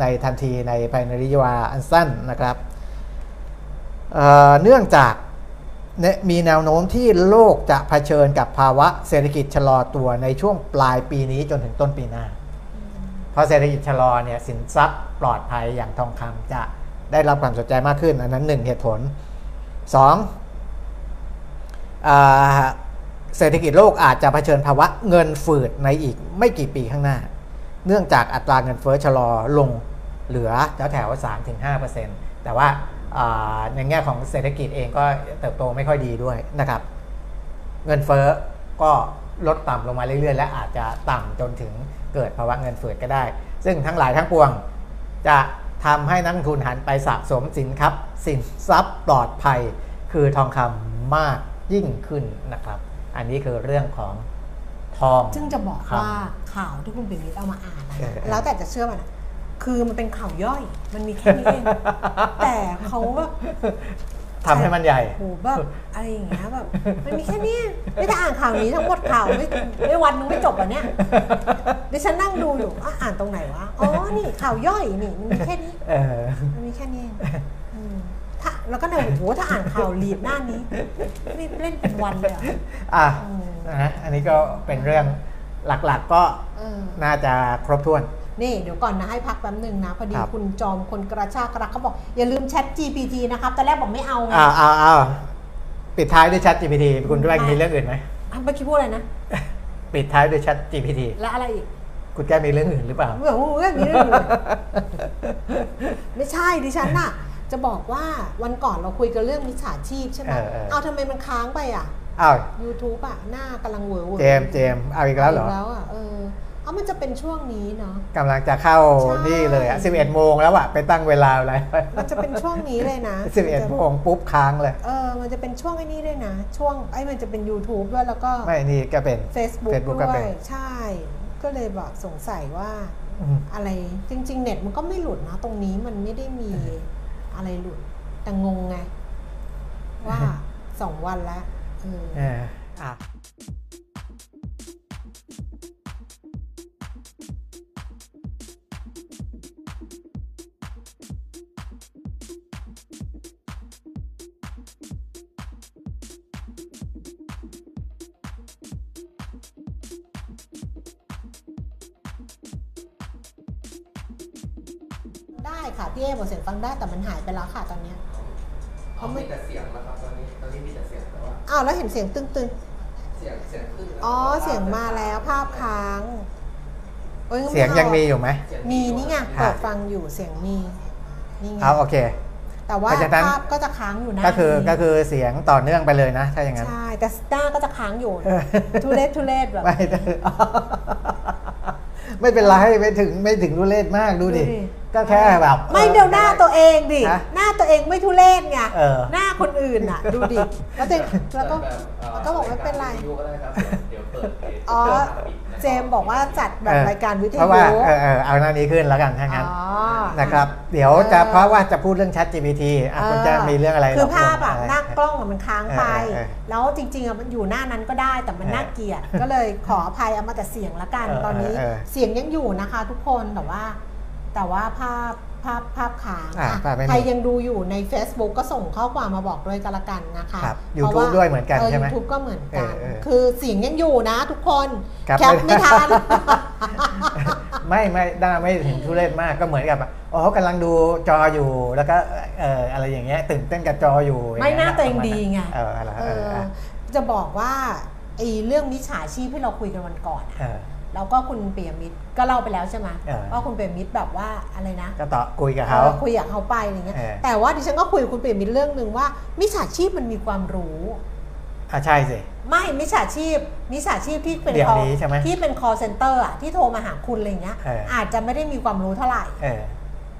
ในทันทีในภายในระยะเวาอันสั้นนะครับเเนื่องจาก มีแนวโน้มที่โลกจะเผชิญกับภาวะเศรษฐกิจชะลอตัวในช่วงปลายปีนี้จนถึงต้นปีหน้าพอเศรษฐกิจชะลอเนี่ยสินทรัพย์ปลอดภัยอย่างทองคำจะได้รับความสนใจมากขึ้น อันนั้นหนึ่งเหตุผลสองอาเศรษฐกิจโลกอาจจะเผชิญภาวะเงินฝืดในอีกไม่กี่ปีข้างหน้า เนื่องจากอัตราเงินเฟ้อชะลอลงเหลือแถวแถวสามถึงห้าเปอร์เซ็นต์แต่ว่าอ่า ในแง่ของเศรษฐกิจเองก็เติบโตไม่ค่อยดีด้วยนะครับ เงินเฟ้อก็ลดต่ำลงมาเรื่อยๆ และอาจจะต่ำจนถึงเกิดภาวะเงินเฟ้อก็ได้ ซึ่งทั้งหลายทั้งปวงจะทำให้นักลงทุนหันไปสะสมสินครับ สินทรัพย์ปลอดภัย คือทองคำมากยิ่งขึ้นนะครับ อันนี้คือเรื่องของทอง ซึ่งจะบอกครับว่าข่าวที่คุณปิ่นมิตรเอามาอ่านนะเออเออแล้วแต่จะเชื่อมันนะ คือมันเป็นข่าวย่อย มันมีแค่นี้เอง แต่เขาแบบทำให้มันใหญ่โหแบบอะไรอย่างเงี้ยแบบมันมีแค่เนี้ยไม่ได้อ่านข่าวนี้ทั้งหมดข่าวไม่ไม่วันนึงไม่จบอะเนี่ยดิฉันนั่งดูอยู่อะอ่านตรงไหนวะอ๋อนี่ข่าวย่อยนี่มันมีแค่นี้เออมันมีแค่นี้เองอืมถ้าแล้วก็เนี่ยโอ้โหถ้าอ่านข่าวลีดหน้านี้นี่เล่นเป็นวันเลยอะอะอืมนะอันนี้ก็เป็นเรื่องหลักๆก็เออน่าจะครบถ้วน นี่เดี๋ยวก่อนนะให้พักแป๊บหนึ่งนะ พอดีครับ คุณจอมคนกระชากกระเขาบอก อย่าลืมแชท GPT นะครับตอนแรกบอกไม่เอาไง อ้าวอ้าวอ้าวปิดท้ายด้วย Chat GPT คุณแก้มมีเรื่องอื่นไหมอะเมื่อกี้พูดอะไรนะ ปิดท้ายด้วย Chat GPT และอะไรอีกคุณแก้มมีเรื่องอื่นหรือเปล่า เรื่องเรื่องนี้เรื่องอื่นไม่ใช่ดิฉันน่ะ จะบอกว่าวันก่อนเราคุยกันเรื่องมิจฉาชีพใช่ไหมเออเออ เอาทำไมมันค้างไปอะ อ้าว YouTube อะ หน้ากำลังเวอร์เวอร์เจมส์เจมส์เอาอีกแล้วเหรอกแล้วอะ เออเอามันจะเป็นช่วงนี้เนาะกำลังจะเข้าใช่นี่เลยอะ11 โมงแล้วอะไปตั้งเวลาอะไรมันจะเป็นช่วงนี้เลยนะ 11 โมงปุ๊บค้างเลยเออมันจะเป็นช่วงไอ้นี้ด้วยนะ ช่วงไอ้มันจะเป็น YouTube ด้วยแล้วก็ไม่นี่ก็เป็น Facebook, Facebook ก็ด้วเป็ยนใช่ ก็เลยแบบสงสัยว่าอืมอะไรจริง ๆ เน็ตมันก็ไม่หลุดนะ ตรงนี้มันไม่ได้มีอะไรหลุดแต่งงไงว่าสองวันแล้วเออเอออะ พี่เอบอกเสียงฟังได้แต่มันหายไปแล้วค่ะตอนเนี้ยเขาเขาไม่มีแต่เสียงแล้วครับตอนนี้ตอนนี้มีแต่เสียงแต่ว่าอ้าวแล้วเห็นเสียงตึงเสียงเสียงขึ้นแล้วๆอ๋อเสียงมาแล้วภาพค้างเออ้เสียงเสียงยังมีอยู่ไหมมีนี่ไงเปิดฟังอยู่เสียงมีนี่ไงเอาโอเค แต่ว่าเพราะฉะนั้น ภาพก็จะค้างอยู่หนะก็คือก็คือเสียงต่อเนื่องไปเลยนะ ถ้าอย่างนั้น ใช่แต่หน้าก็จะค้างอยู่เออ ทุเรศทุเรศแบบ ไม่ไม่เป็นไรไม่ถึงไม่ถึงรุเรศมากดูดิ ดูดิ ก็แค่แบบไม่เดี๋ยวหน้าตัวเองดิฮะหน้าตัวเองไม่ทุเรศไงเออหน้าคนอื่นอะ ดูดิแล้วจะแล้วก็แบบเแล้วก็บอกไม่เป็นไรวิทยุก็ได้ครับเดี๋ยวเปิดเพจอ๋อปิดนะครับเจมส์บอกว่าจัดแบบรายการวิทเพราะยุว่าเออเออเอาหน้านี้ขึ้นแล้วกันถ้าอ๋งั้นอนะครับ เดี๋ยวจะเพราะว่าจะพูดเรื่อง Chat GPT อะคุณจะมีเรื่องอะไรคือหรภาพอะไรหน้ากล้องอะมันค้างไปเออเออเออแล้วจริงๆอะมันอยู่หน้านั้นก็ได้แต่มันเออน่าเกลียดก็เลยขออภัยเอามาแต่เสียงละกันเออตอนนี้เออเออเสียงยังอยู่นะคะ ทุกคนแต่ว่า แต่ว่าภาพภาพภาพค้างอะอะภาพไม่มี ใครยังดูอยู่ใน Facebook ก็ส่งข้อความมาบอกด้วยกันละกันนะคะครับเพราะ YouTube ด้วยเหมือนกันใช่ไหมยูทูบก็เหมือนกัน เออเออ คือเสียงยังอยู่นะทุกคนครับแคปไม่ทัน ไม่ไม่ได้ไม่ถึงทุเรศมากก็เหมือนกับอ๋อกำลังดูจออยู่แล้วก็เอออะไรอย่างเงี้ยตื่นเต้นกับจออยู่ไม่อย่หน้าเยตัวเองดีไง เอออะไรเอเออออะจะบอกว่าไอ้เรื่องมิจฉาชีพที่เราคุยกันวันก่อนอะ เออ แล้วก็คุณเปียมิตรก็เล่าไปแล้วใช่ไหมเออ ว่าคุณเปียมิตรแบบว่าอะไรนะก็ต่อคุยกับเขาเออคุยกับเขาไปอะไรเงี้ยเออ แต่ว่าดิฉันก็คุยกับคุณเปียมิตรเรื่องหนึ่งว่ามิจฉาชีพมันมีความรู้ อะใช่สิ ไม่มิจฉาชีพมิจฉาชีพที่เป็น เดี๋ยว call นี้ใช่ไหมที่เป็น call center อะที่โทรมาหาคุณอะไรเงี้ยเออ อาจจะไม่ได้มีความรู้เท่าไหร่ เออ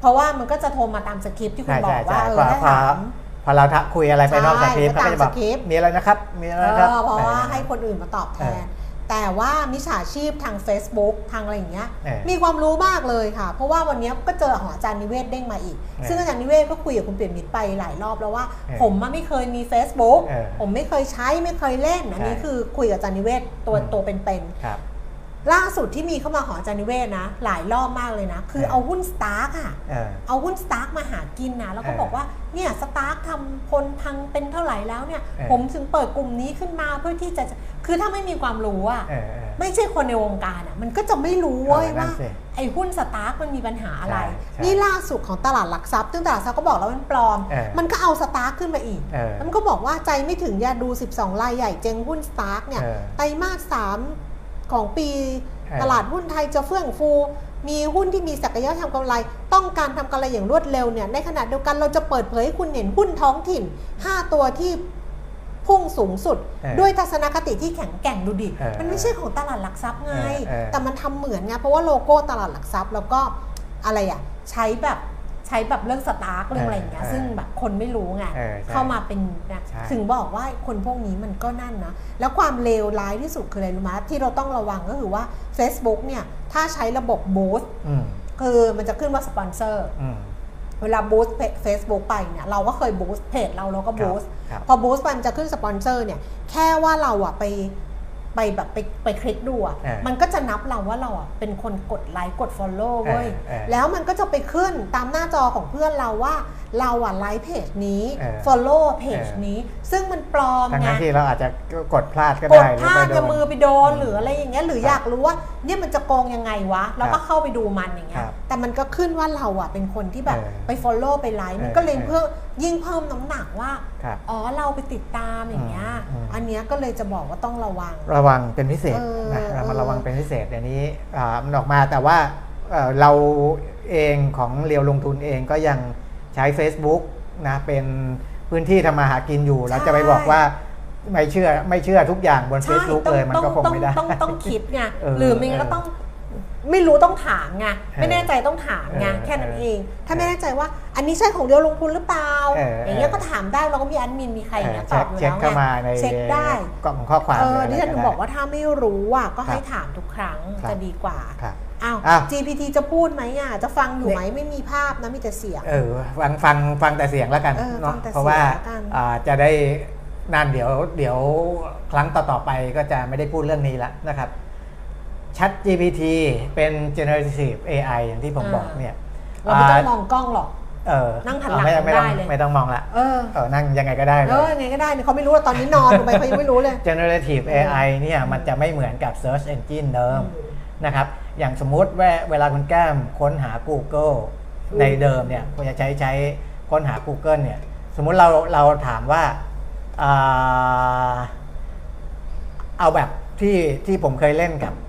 เพราะว่ามันก็จะโทรมาตามสคริปต์ที่คุณใช่บอใช่กว่าใช่เออพอให้พอถาม พอเราทักคุยอะไรไปนอกสใช่คริปต์ก็เขาตามก็จะบอกสคริปต์มีอะไรนะครับ มีอะไรเอนะครับอเพราะว่าออให้คนอื่นมาตอบแทเอนอ แต่ว่ามิจฉาชีพทาง Facebook ทางอะไรอย่างเงี้ยเออมีความรู้มากเลยค่ะ เพราะว่าวันเนี้ยก็เจอของอาจารย์นิเวศเด้งมาอีกเออซึ่งอาจารย์นิเวศก็คุยกับคุณเปลี่ยนมิตรไปหลายรอบแล้วว่าเออผมอะไม่เคยมี Facebook เออผมไม่เคยใช้ไม่เคยเล่นอันนี้ใช่คือคุยกับอาจารย์นิเวศตัวอืมตัวเป็นครับๆ ล่าสุดที่มีเข้ามาของอาจารย์นิเวศนะ หลายรอบมากเลยนะ คือเออเอาหุ้นสตาร์กอะเออเอาหุ้นสตาร์กมาหากินนะ แล้วก็เออบอกว่าเนี่ยสตาร์กทำพลพังเป็นเท่าไหร่แล้วเนี่ยเออผมถึงเปิดกลุ่มนี้ขึ้นมาเพื่อที่จะ คือถ้าไม่มีความรู้อะเออเออไม่ใช่คนในวงการอะมันก็จะไม่รู้เว้ยเออนั่ว่านสิไอ้หุ้นสตาร์กมันมีปัญหาอะไรใช่ใช่นี่ล่าสุดของตลาดหลักทรัพย์ซึ่งตลาดหลักทรัพย์ก็บอกแล้วมันปลอมเออมันก็เอาสตาร์กขึ้นมาอีกเออแล้วมันก็บอกว่าใจไม่ถึงอย่าดู 12รายใหญ่เจ๊งหุ้นสตาร์กเนี่ยเออไตรมาสสาม ของปีเออตลาดหุ้นไทยจะเฟื่องฟู มีหุ้นที่มีศักยภาพทำกำไร ต้องการทำกำไรอย่างรวดเร็วเนี่ยในขณะเดียวกันเราจะเปิดเผยให้คุณเห็นหุ้นท้องถิ่น 5 ตัวที่พุ่งสูงสุดเออด้วยทัศนคติที่แข็งแกร่งดูดิเออมันไม่ใช่ของตลาดหลักทรัพย์ไงเออเออแต่มันทำเหมือนไงเพราะว่าโลโก้ตลาดหลักทรัพย์แล้วก็อะไรอะใช้แบบ ใช้แบบเรื่องสตาร์กเรื่องอะไรอย่างเงี้ยเออซึ่งแบบคนไม่รู้ไงเออใช่เข้ามาเป็นนะใช่ถึงบอกว่าคนพวกนี้มันก็นั่นนะ แล้วความเลวร้ายที่สุดคืออะไรรู้ไหมที่เราต้องระวังก็คือว่า Facebook เนี่ยถ้าใช้ระบบ boost อืมคือมันจะขึ้นว่าสปอนเซอร์อืมเวลา boost เฟซบุ๊กไปเนี่ยเราก็เคย boost เพจเราเราก็ boost ครับพอ boost ไปมันจะขึ้นสปอนเซอร์เนี่ยแค่ว่าเราอะไป ไปแบบไปไปคลิกดูอะเออมันก็จะนับเราว่าเราอะเป็นคนกดไลค์กด Follow เว้ยเออเออแล้วมันก็จะไปขึ้นตามหน้าจอของเพื่อนเราว่า เราอะไลค์เพจนี้เออ Follow เพจเออนี้ ซึ่งมันปลอมทั้งไงนั้นที่เราอาจจะกดพลาดก็กได้ดหพรือลาไปดโดจะนมือไปโดนอืมหรืออะไรอย่างเงี้ย หรืออยากรู้ว่าเนี่ยมันจะโกงยังไงวะ แล้วก็เข้าไปดูมันอย่างเงี้คยรับแต่มันก็ขึ้นว่าเราอะเป็นคนที่แบบเออไป follow ไปไลค์ มันเออก็เลยเออเพิ่ม ยิ่งเพิ่มน้ำหนักว่า ครับ อ๋อเราไปติดตามอย่างเงี้ย อืมอืม อันเนี้ยก็เลยจะบอกว่าต้องระวัง ระวังเป็นพิเศษเออนะเรามาเออระวังเป็นพิเศษเดี๋ยวนี้อ่ามันออกมาแต่ว่าเอ่อเราเองของเรียวลงทุนเองก็ยังใช้ Facebook นะเป็นพื้นที่ทำมาหากินอยู่แล้วจะไปบอกว่าไม่เชื่อไม่เชื่อทุกอย่างบนใช่ Facebook ต้องเลยมันต้องก็คงต้องไม่ได้ต้องต้องคิดไงเออหรือไมันก็เออต้อง ไม่รู้ต้องถามไงไม่เออแน่ใจต้องถามไงเออแค่นั้นเออเอง ถ้าไม่แน่ใจว่า อันนี้ใช่ของเดียวลงทุนหรือเปล่าเออออย่างเงี้ยก็ถามได้เราก็มีแอดมินมีใครอย่างเงี้ยตเช็อคบอยู่เช็คแล้วเข้าไงมาในเช็คได้กล่องข้อความเออหรืที่ฉันถึงะไรบอกว่าถ้าไม่รู้อะก็ให้ครับถามทุกครั้งครับจะดีกว่าครับอ้าวอ้าว GPT จะพูดไหมอะจะฟังอยู่ไหมไม่มีภาพนะมีแต่เสียงเออฟังฟังฟังแต่เสียงแล้วกันเออเนาะฟังแต่เพราะว่าเสียงแล้วกันอ่าจะได้นั่นเดี๋ยวเดี๋ยวครั้งต่อๆไปก็จะไม่ได้พูดเรื่องนี้ละนะครับ Chat GPT เป็น generative AI อย่างที่ผมบอกเนี่ยเราไม่ต้องมองกล้องหรอกเออนั่งหันหลังไม่ไม่ต้องได้เลยไม่ต้องมองละเออเออนั่งยังไงก็ได้เลเออยยังไงก็ได้เนี่ยเขาไม่รู้ว่าตอนนี้นอนทำไมเขายังไม่รู้เลย generative AI เนี่ยมันจะไม่เหมือนกับ search engine เดิมนะครับอย่างสมมุติว่าเวลาคุณแก้มค้นหา Google ในเดิมเนี่ยคุณจะใช้ใช้ค้นหา Google เนี่ยสมมุติเราเราถามว่าอ่าเอาแบบที่ที่ผมเคยเล่นกับกับกับ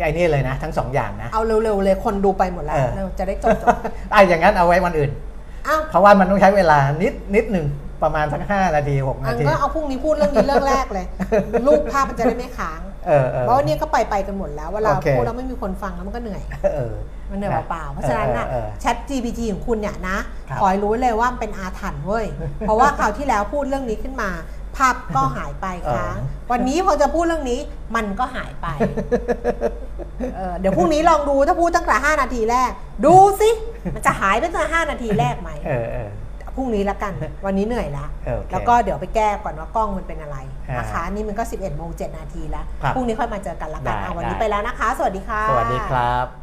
ไอ้นี่เลยนะทั้งสองอย่างนะ เอาเร็วๆเลยคนดูไปหมดแล้วเออเราจะได้จบจบอะอย่างนั้นเอาไว้วันอื่นอ้าวเพราะว่ามันต้องใช้เวลานิดนิดหนึ่งประมาณสักห้านาทีหกอันานทีก็เอาพรุ่งนี้พูดเรื่องนี้เรื่องแรกเลยรูปภาพมันจะได้ไม่ค้างเออเออเพราะว่าเนี่ยก็ไปไปกันหมดแล้วเวลาโอเคพูดแล้วไม่มีคนฟังแล้วมันก็เหนื่อยเออมันเหนื่อยเปล่าๆเพราะฉะนั้นน่ะเออเออ Chat GPT ของคุณเนี่ยนะครับขอให้รู้เลยว่ามันเป็นอาถรรพ์เว้ยเพราะว่าคราวที่แล้วพูดเรื่องนี้ขึ้นมา ภาพก็หายไปค่ะเออวันนี้พอจะพูดเรื่องนี้มันก็หายไปเออเดี๋ยวพรุ่งนี้ลองดูถ้าพูดตั้งแต่5นาทีแรก ดูสิมันจะหายไปตั้งแต่5นาทีแรกไหมเออเออพรุ่งนี้ละกัน วันนี้เหนื่อยละโอเคแล้วก็เดี๋ยวไปแก้ก่อนว่ากล้องมันเป็นอะไรนะคะอ่านี่มันก็ 11โมง7นาทีแล้วครับพรุ่งนี้ค่อยมาเจอกันละกันได้เอาวันนี้ได้ไปแล้วนะคะ สวัสดีค่ะ สวัสดีครับ